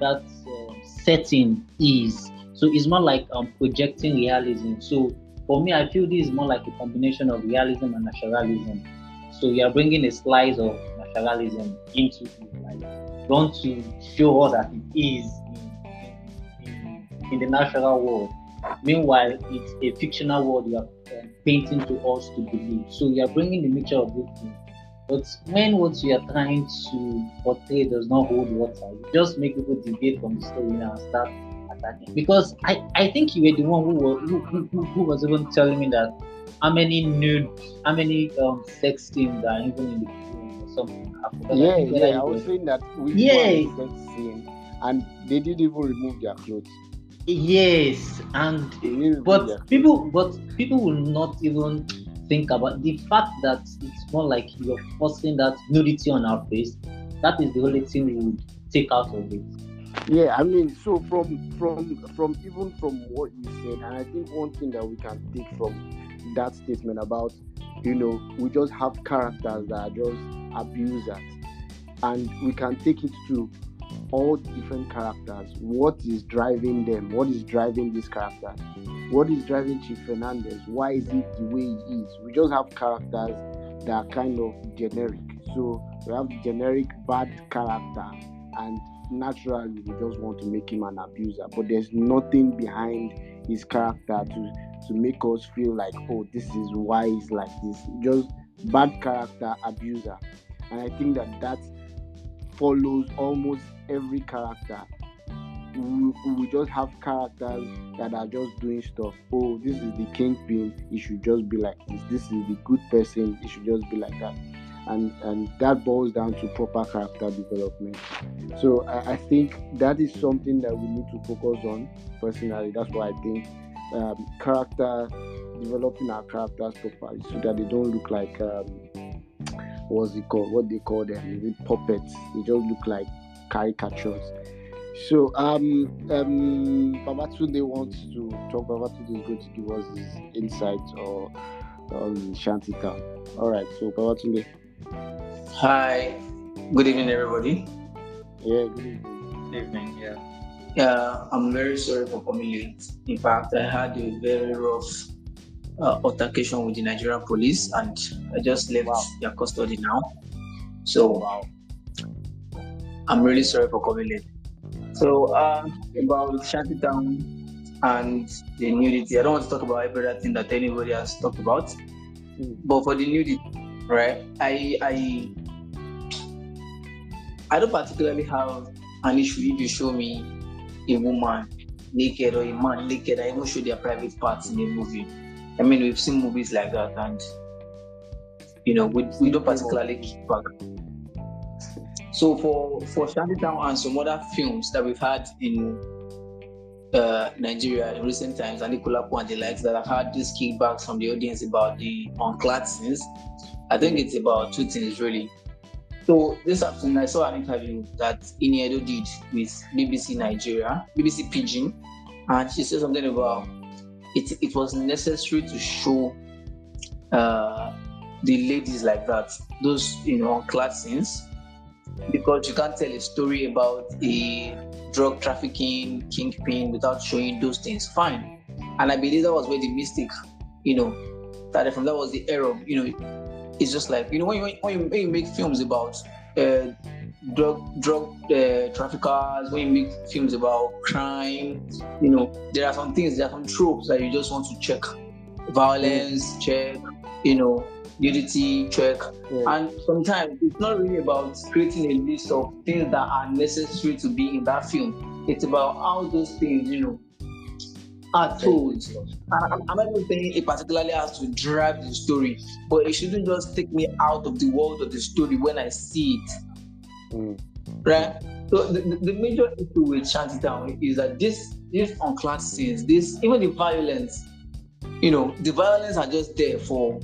that uh, setting is. So it's more like um, projecting realism. So for me, I feel this is more like a combination of realism and naturalism. So you are bringing a slice of naturalism into it, like want to show us that it is in, in, in the natural world. Meanwhile, it's a fictional world you are um, painting to us to believe. So you are bringing the mixture of both things. But when what you are trying to portray does not hold water, you just make people deviate from the story and start attacking. Because I, I think you were the one who was who, who, who was even telling me that how many nude, how many um, sex scenes are even in the film or something. Yeah, yeah. I was saying that we yeah. sex scene and they didn't even remove their clothes. Yes, and but people, but people will not even think about the fact that it's more like you're forcing that nudity on our face. That is the only thing we would take out of it. Yeah, I mean, so from from from even from what you said, and I think one thing that we can take from that statement about, you know, we just have characters that are just abusers, and we can take it to all different characters. What is driving them? What is driving this character? What is driving Chief Fernandez? Why is it the way he is? We just have characters that are kind of generic. So we have the generic bad character, and naturally we just want to make him an abuser. But there's nothing behind his character to to make us feel like, oh, this is why he's like this. Just bad character abuser, and I think that that follows almost every character. We, we just have characters that are just doing stuff. Oh, this is the kingpin. He should just be like this. This is the good person. He should just be like that. And and that boils down to proper character development. So I, I think that is something that we need to focus on personally. That's why I think um, character developing our characters properly so that they don't look like um, what's it called? What they call them? puppets. They just look like caricatures. So um um Babatunde wants to talk. Babatunde is going to give us his insights or on Shantytown. All right, so Babatunde. Hi, good evening, everybody. Yeah, good evening. Good evening. Yeah. Yeah, I'm very sorry for coming late. In fact, I had a very rough uh, altercation with the Nigerian police, and I just left wow. their custody now. So wow. I'm really sorry for coming late. So uh, about Shantytown and the nudity, I don't want to talk about everything that anybody has talked about, but for the nudity, right? I I I don't particularly have an issue if you show me a woman naked or a man naked. I even show their private parts in a movie. I mean, we've seen movies like that, and you know, we, we don't particularly keep back so for for Shantytown and some other films that we've had in uh, Nigeria in recent times, and Anikulapo and the likes that have had these kickbacks from the audience about the unclad scenes, I think it's about two things really. So this afternoon I saw an interview that Ini Edo did with BBC Nigeria, BBC Pidgin, and she said something about it. It was necessary to show uh, the ladies like that, those you know unclad scenes, because you can't tell a story about a drug trafficking kingpin without showing those things. Fine. And I believe that was where the mistake, you know, started from. That was the error. You know, it's just like you know when you when you, when you make films about uh, drug drug uh, traffickers, when you make films about crime, you know, there are some things, there are some tropes that you just want to check. Violence, check. You know, nudity check. Yeah. And sometimes it's not really about creating a list of things that are necessary to be in that film. It's about how those things, you know, are told. I'm, not even saying it particularly has to drive the story, but it shouldn't just take me out of the world of the story when I see it. Mm. right? So the, the major issue with Shantytown is that this this unclad scenes, this even the violence, you know, the violence are just there for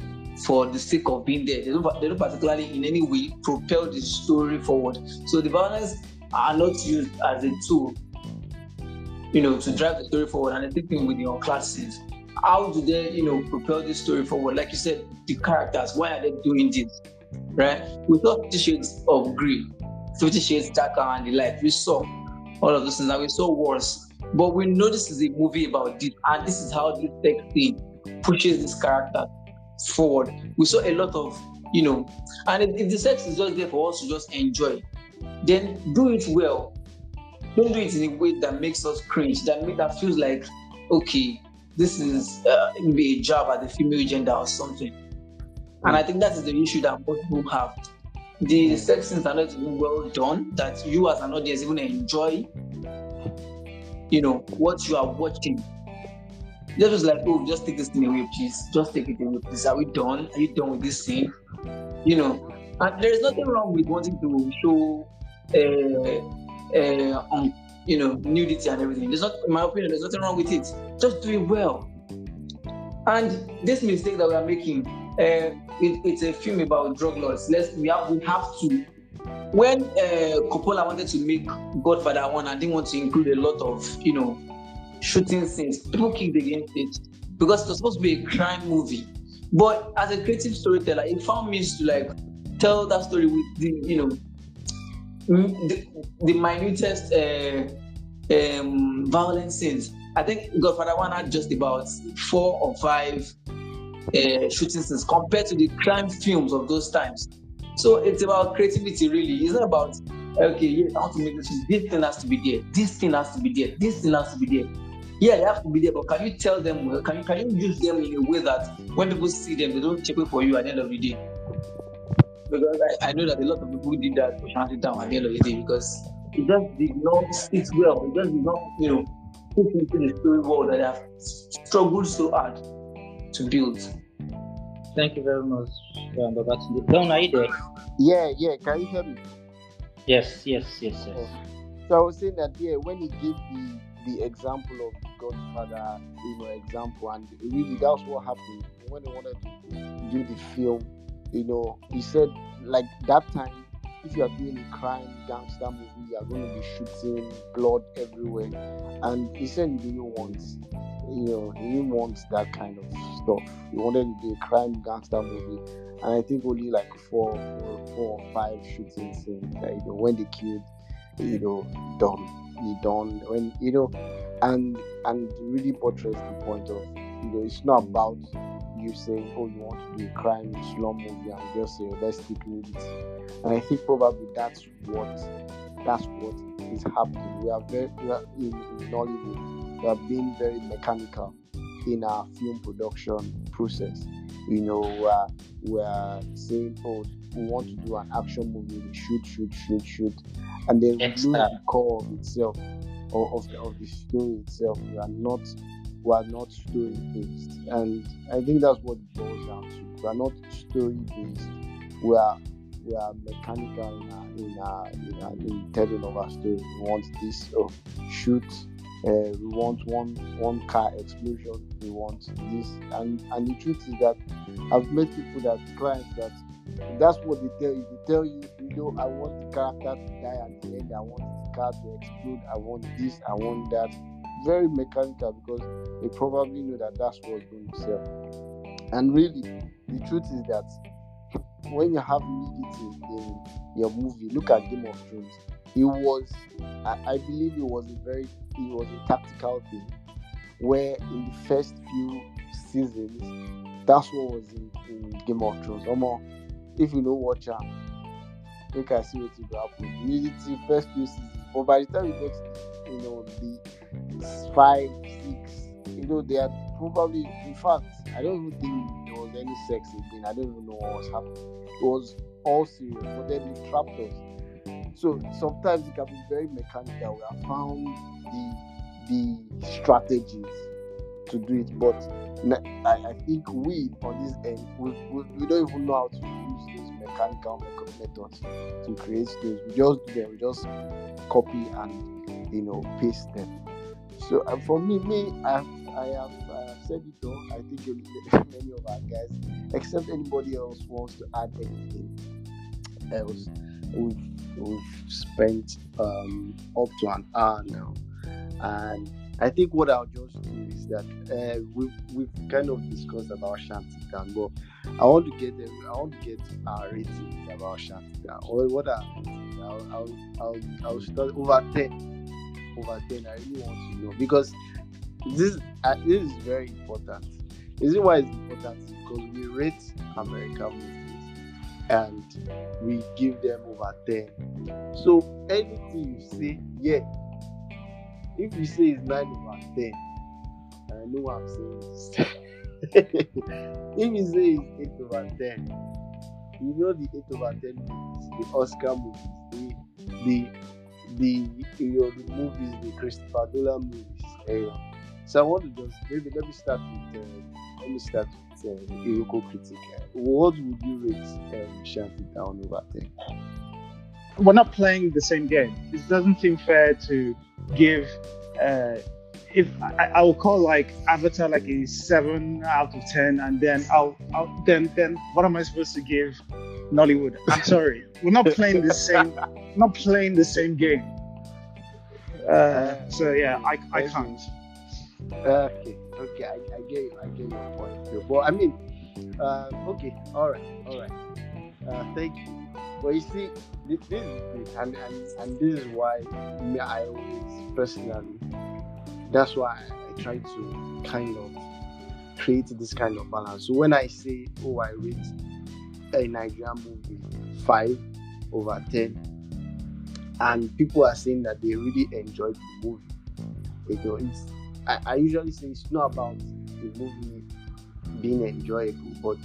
for the sake of being there. They don't, they don't particularly in any way propel the story forward. So the violence are not used as a tool, you know, to drive the story forward. And the thing with unclad scenes. How do they, you know, propel this story forward? Like you said, the characters, why are they doing this? Right? We saw Fifty Shades of Grey, Fifty Shades Darker and the like. We saw all of those things and we saw wars. But we know this is a movie about this, and this is how this sex scene pushes this character forward. We saw a lot of, you know, and if, if the sex is just there for us to just enjoy, then do it well. Don't do it in a way that makes us cringe, that make, that feels like, okay, this is uh, maybe a job at the female gender or something. And I think that is the issue that most people have. The sex scenes are not even well done, that you as an audience even enjoy, you know, what you are watching. Just was like, oh, just take this thing away, please. Just take it away, please. Are we done? Are you done with this scene? You know, and there is nothing wrong with wanting to show, uh, uh, um, you know, nudity and everything. There's not, in my opinion, there's nothing wrong with it. Just do it well. And this mistake that we are making, uh, it, it's a film about drug lords. Let's we have we have to. When uh, Coppola wanted to make Godfather one, I didn't want to include a lot of you know shooting scenes. People kicked against it because it was supposed to be a crime movie. But as a creative storyteller, it found means to like tell that story with the you know the, the minutest uh, um, violent scenes. I think Godfather One had just about four or five uh, shooting scenes compared to the crime films of those times. So it's about creativity, really. It's not about okay, yes, I want to make this. This thing has to be there. This thing has to be there. This thing has to be there. Yeah, they have to be there, but can you tell them? Can you can you use them in a way that when people see them, they don't check it for you at the end of the day? Because I, I know that a lot of people who did that for Shantytown at the end of the day because it just did not sit well. It just did not, you know, fit into the story world that I have struggled so hard to build. Thank you very much, um, Babatunde. Don, are you there? Yeah, yeah. Can you hear me? Yes, yes, yes, yes. So I was saying that yeah, when he gave the the example of Godfather, you know, example, and really that's what happened when he wanted to do the film. You know, he said like that time, if you are doing a crime gangster movie, you are going to be shooting blood everywhere, and he said he didn't want, you know, he didn't want that kind of stuff. He wanted to do a crime gangster movie, and I think only like four, four, four or five shooting scenes that you know when they killed, you know, Don be done when you know and and really portrays the point of you know it's not about you saying oh you want to do a crime slum movie and just say let's take nudity and i think probably that's what that's what is happening. We are very we are in, in Nollywood we are being very mechanical in our film production process. You know uh, we're saying oh we want to do an action movie we shoot shoot shoot shoot. And then lose the core of itself or of the, of the story itself. We are not we are not story based, and I think that's what it boils down to. We are not story based. We are we are mechanical in our in our, in, our, in telling of our story. We want this oh, shoot. Uh, we want one one car explosion. We want this, and and the truth is that I've met people that clients that that's what they tell you. They tell you, you know, I want the character to die at the end. I want the car to explode. I want this. I want that. Very mechanical because they probably know that that's what's going to sell. And really, the truth is that when you have nudity in your movie, look at Game of Thrones. It was, I, I believe, it was a very, it was a tactical thing, where in the first few seasons, that's what was in, in Game of Thrones. Almost if you know watch am make i see wetin go happen immediately first few seasons but by the time you get you know the five six you know they are probably in fact i don't even think there was any sex again. I don't even know what was happening. It was all serious but then they trapped us. So sometimes it can be very mechanical we have found the the strategies to do it. But I, I think we on this end we, we, we don't even know how to use those mechanical methods to create those. We just do them, we just copy and you know paste them. So uh, for me, me, I have, I have uh, said it all. I think <laughs> many of our guys, except anybody else wants to add anything else, we've we've spent um, up to an hour now, and I think what I'll just do is that uh, we've we've kind of discussed about Shanty Town, but I want to get them. I want to get our ratings about Shanty Town. Or what are I'll, I'll I'll I'll start over ten. Over ten. I really want to know because this uh, this is very important. The reason why it's important because we rate American movies and we give them over ten. So anything you say, yeah if you say it's 9 over 10, I know I'm saying. <laughs> if you say it's 8 over 10, you know the 8 over 10 movies, the Oscar movies, the the the you know the movies, the Christopher Nolan movies. Know. So I want to just maybe let me start with uh, let me start with uh, Iroko critic. What would you rate um, Shanty Town over 10? We're not playing the same game. It doesn't seem fair to give uh, if I, I will call like Avatar like a seven out of ten, and then I'll, I'll then then what am I supposed to give Nollywood? I'm sorry, we're not playing the same, not playing the same game. Uh, so yeah, I I can't. Okay, okay, I, I get you, I get your point. But I mean, uh, okay, all right, all right. Uh, thank you. But you see, this, this is it, and, and and this is why me, I always personally, that's why I, try to kind of create this kind of balance. So when I say, oh, I rate a Nigerian movie five over ten, and people are saying that they really enjoyed the movie, you know, it's I, I usually say it's not about the movie being enjoyable, but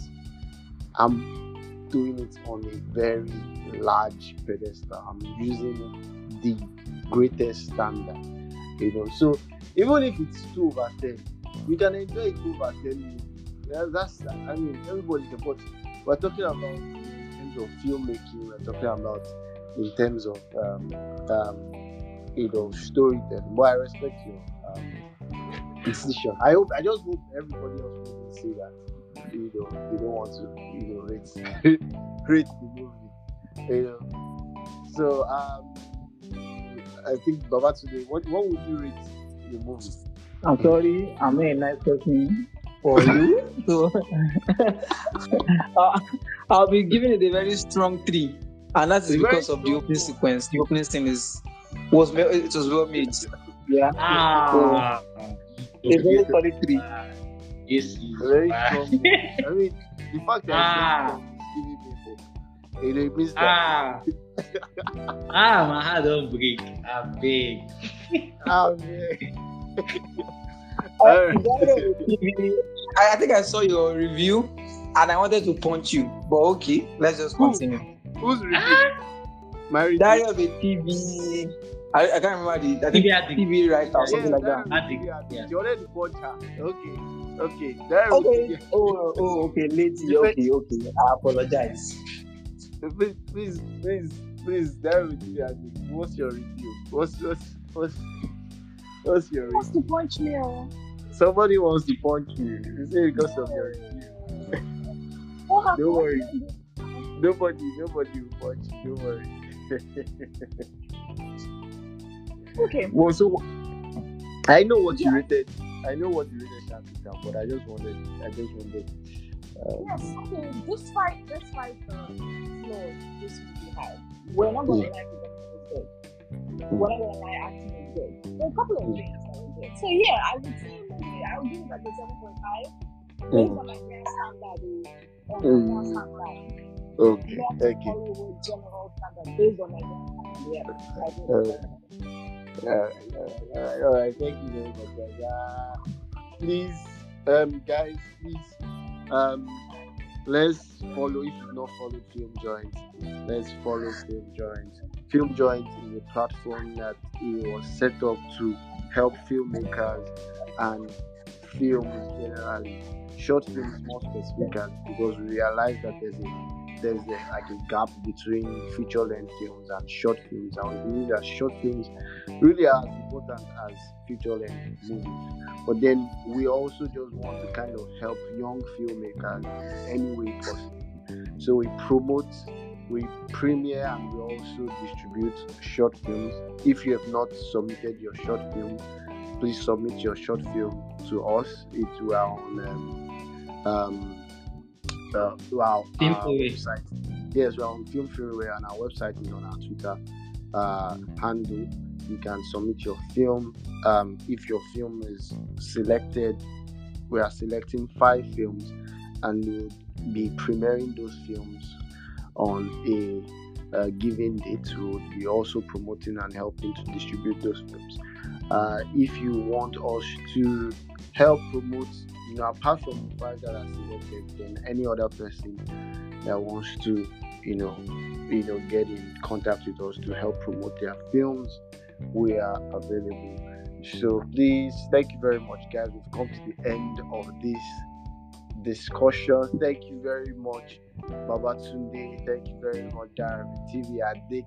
I'm doing it on a very large pedestal. I'm using the greatest standard. You know, so even if it's two over ten, you can enjoy it over ten. Yeah, that's I mean everybody can but we're talking about in terms of filmmaking, we're talking about in terms of um, um, you know storytelling. But I respect your um, <laughs> decision. I hope I just hope everybody else will see that you know they don't want to you know rate <laughs> rate the movie. You know. So um I think Babatunde, what what would you rate the movie? I'm sorry, I'm a nice person for you. <laughs> so <laughs> uh, I'll be giving it a very strong three. And that is because of the opening sequence. The opening scene is was well, it was well made. Yeah. Ah. So, a very solid three. Yes, very strong. I mean, the fact that ah. giving me hope. It means that. Ah. ah, my heart don't break. I'm big. I'm big. I, I think I saw your review and I wanted to punch you, but okay, let's just continue. Who? Who's review? Ah. My review. Diary of a TV. I, I can't remember the I think TV, TV writer or something like that. Yeah. You already punch her. Okay. Okay. There okay. Oh, oh, oh, okay. Lady. Okay, okay. I apologize. Please, please, please, please. There with me. What's your review? What's what's what's what's your review? Wants to punch me? Oh. Somebody wants to punch you. You say because of your review. Don't worry. Nobody, nobody will punch you. Don't worry. okay. Well, so I know what yeah. you rated. I know what you rated Shanty Town, but I just wanted, I just wanted. Um, yes. Okay. Despite despite the flaws this movie uh, has, we're not going mm. to like it. We're not going to lie, acting is good. There are a couple of mm. things good. So yeah, I would say maybe I would give it like a seven point five. Based on mm. my grand standard, on mm. standard. Okay, thank you. General standard based on my grand standard. Yeah, all right, all right, all right. Thank you very much, guys. Uh, please, um, guys, please, um, let's follow. If you've not followed Film Joint, let's follow Film Joint. Film Joint is a platform that was set up to help filmmakers and films generally, short films more specifically, because we realize that there's a there's a, like a gap between feature length films and short films, and we believe that short films really are as important as feature length movies. But then we also just want to kind of help young filmmakers any way possible. So we promote, we premiere, and we also distribute short films. If you have not submitted your short film, please submit your short film to us. It will on um, um, uh, our, film our website. Yes, we're on FilmFreeway, and our website is on our Twitter uh, handle. You can submit your film. Um, if your film is selected, we are selecting five films, and we'll be premiering those films on a uh, given date. We'll be also promoting and helping to distribute those films. Uh, if you want us to help promote you know, apart from the five that are selected, then any other person that wants to, you know, you know, get in contact with us to help promote their films, we are available. So please, thank you very much, guys. We've come to the end of this discussion. Thank you very much, Babatunde. Thank you very much, Darren TV Addict.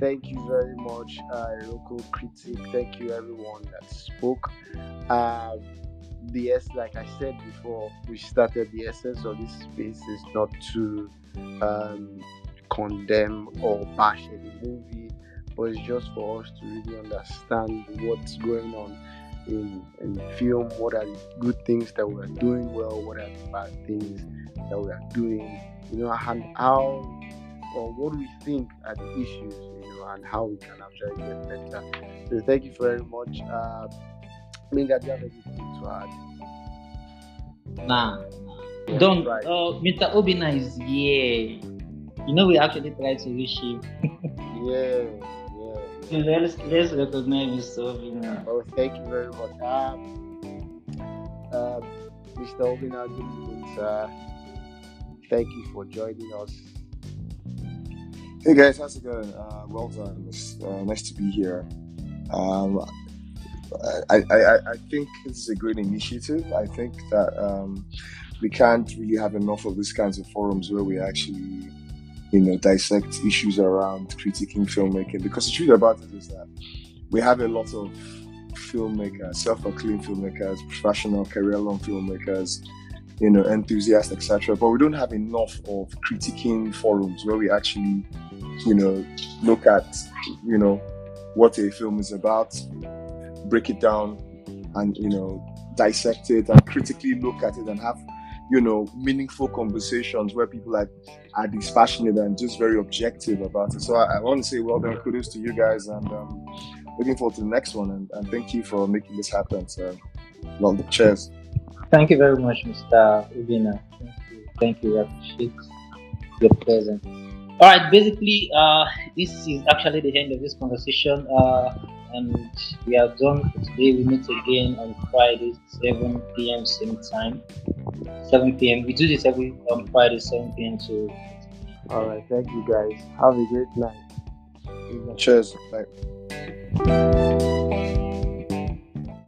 Thank you very much, uh, local critic. Thank you, everyone that spoke. Um, the s like I said before we started, the essence of this space is not to um, condemn or bash any movie, but it's just for us to really understand what's going on in in film. What are the good things that we are doing well? What are the bad things that we are doing? You know, and how or what we think are the issues? You know, and how we can actually get better. So thank you very much. Uh, Minga, do you have anything to add? Nah, don't. Right. Uh, Mr. Obinna is yeah. You know, we actually tried to reach him. yeah, yeah. So let's, let's recognize Mr. Obinna. Oh, thank you very much. Um, uh, Mr. Obinna, good evening, sir. Thank you for joining us. Hey guys, how's it going? Uh, well done. It's uh, nice to be here. Um, I, I, I think this is a great initiative. I think that um, we can't really have enough of these kinds of forums where we actually, you know, dissect issues around critiquing filmmaking. Because the truth about it is that we have a lot of filmmakers, self-acclaimed filmmakers, professional career-long filmmakers, you know, enthusiasts, etc. But we don't have enough of critiquing forums where we actually, you know, look at, you know, what a film is about, break it down and you know dissect it and critically look at it and have you know meaningful conversations where people are, are dispassionate and just very objective about it. So i, I want to say well done kudos to you guys and um, looking forward to the next one and, and thank you for making this happen so well the cheers. Thank you very much mr Obinna. Thank you. Thank you. Appreciate your presence. All right basically uh, this is actually the end of this conversation. Uh, and we are done for today. We meet again on Friday, 7 p.m. same time. 7 p.m. We do this every on um, Friday, 7 p.m. So. All right, thank you guys. Have a great night. Cheers. Bye.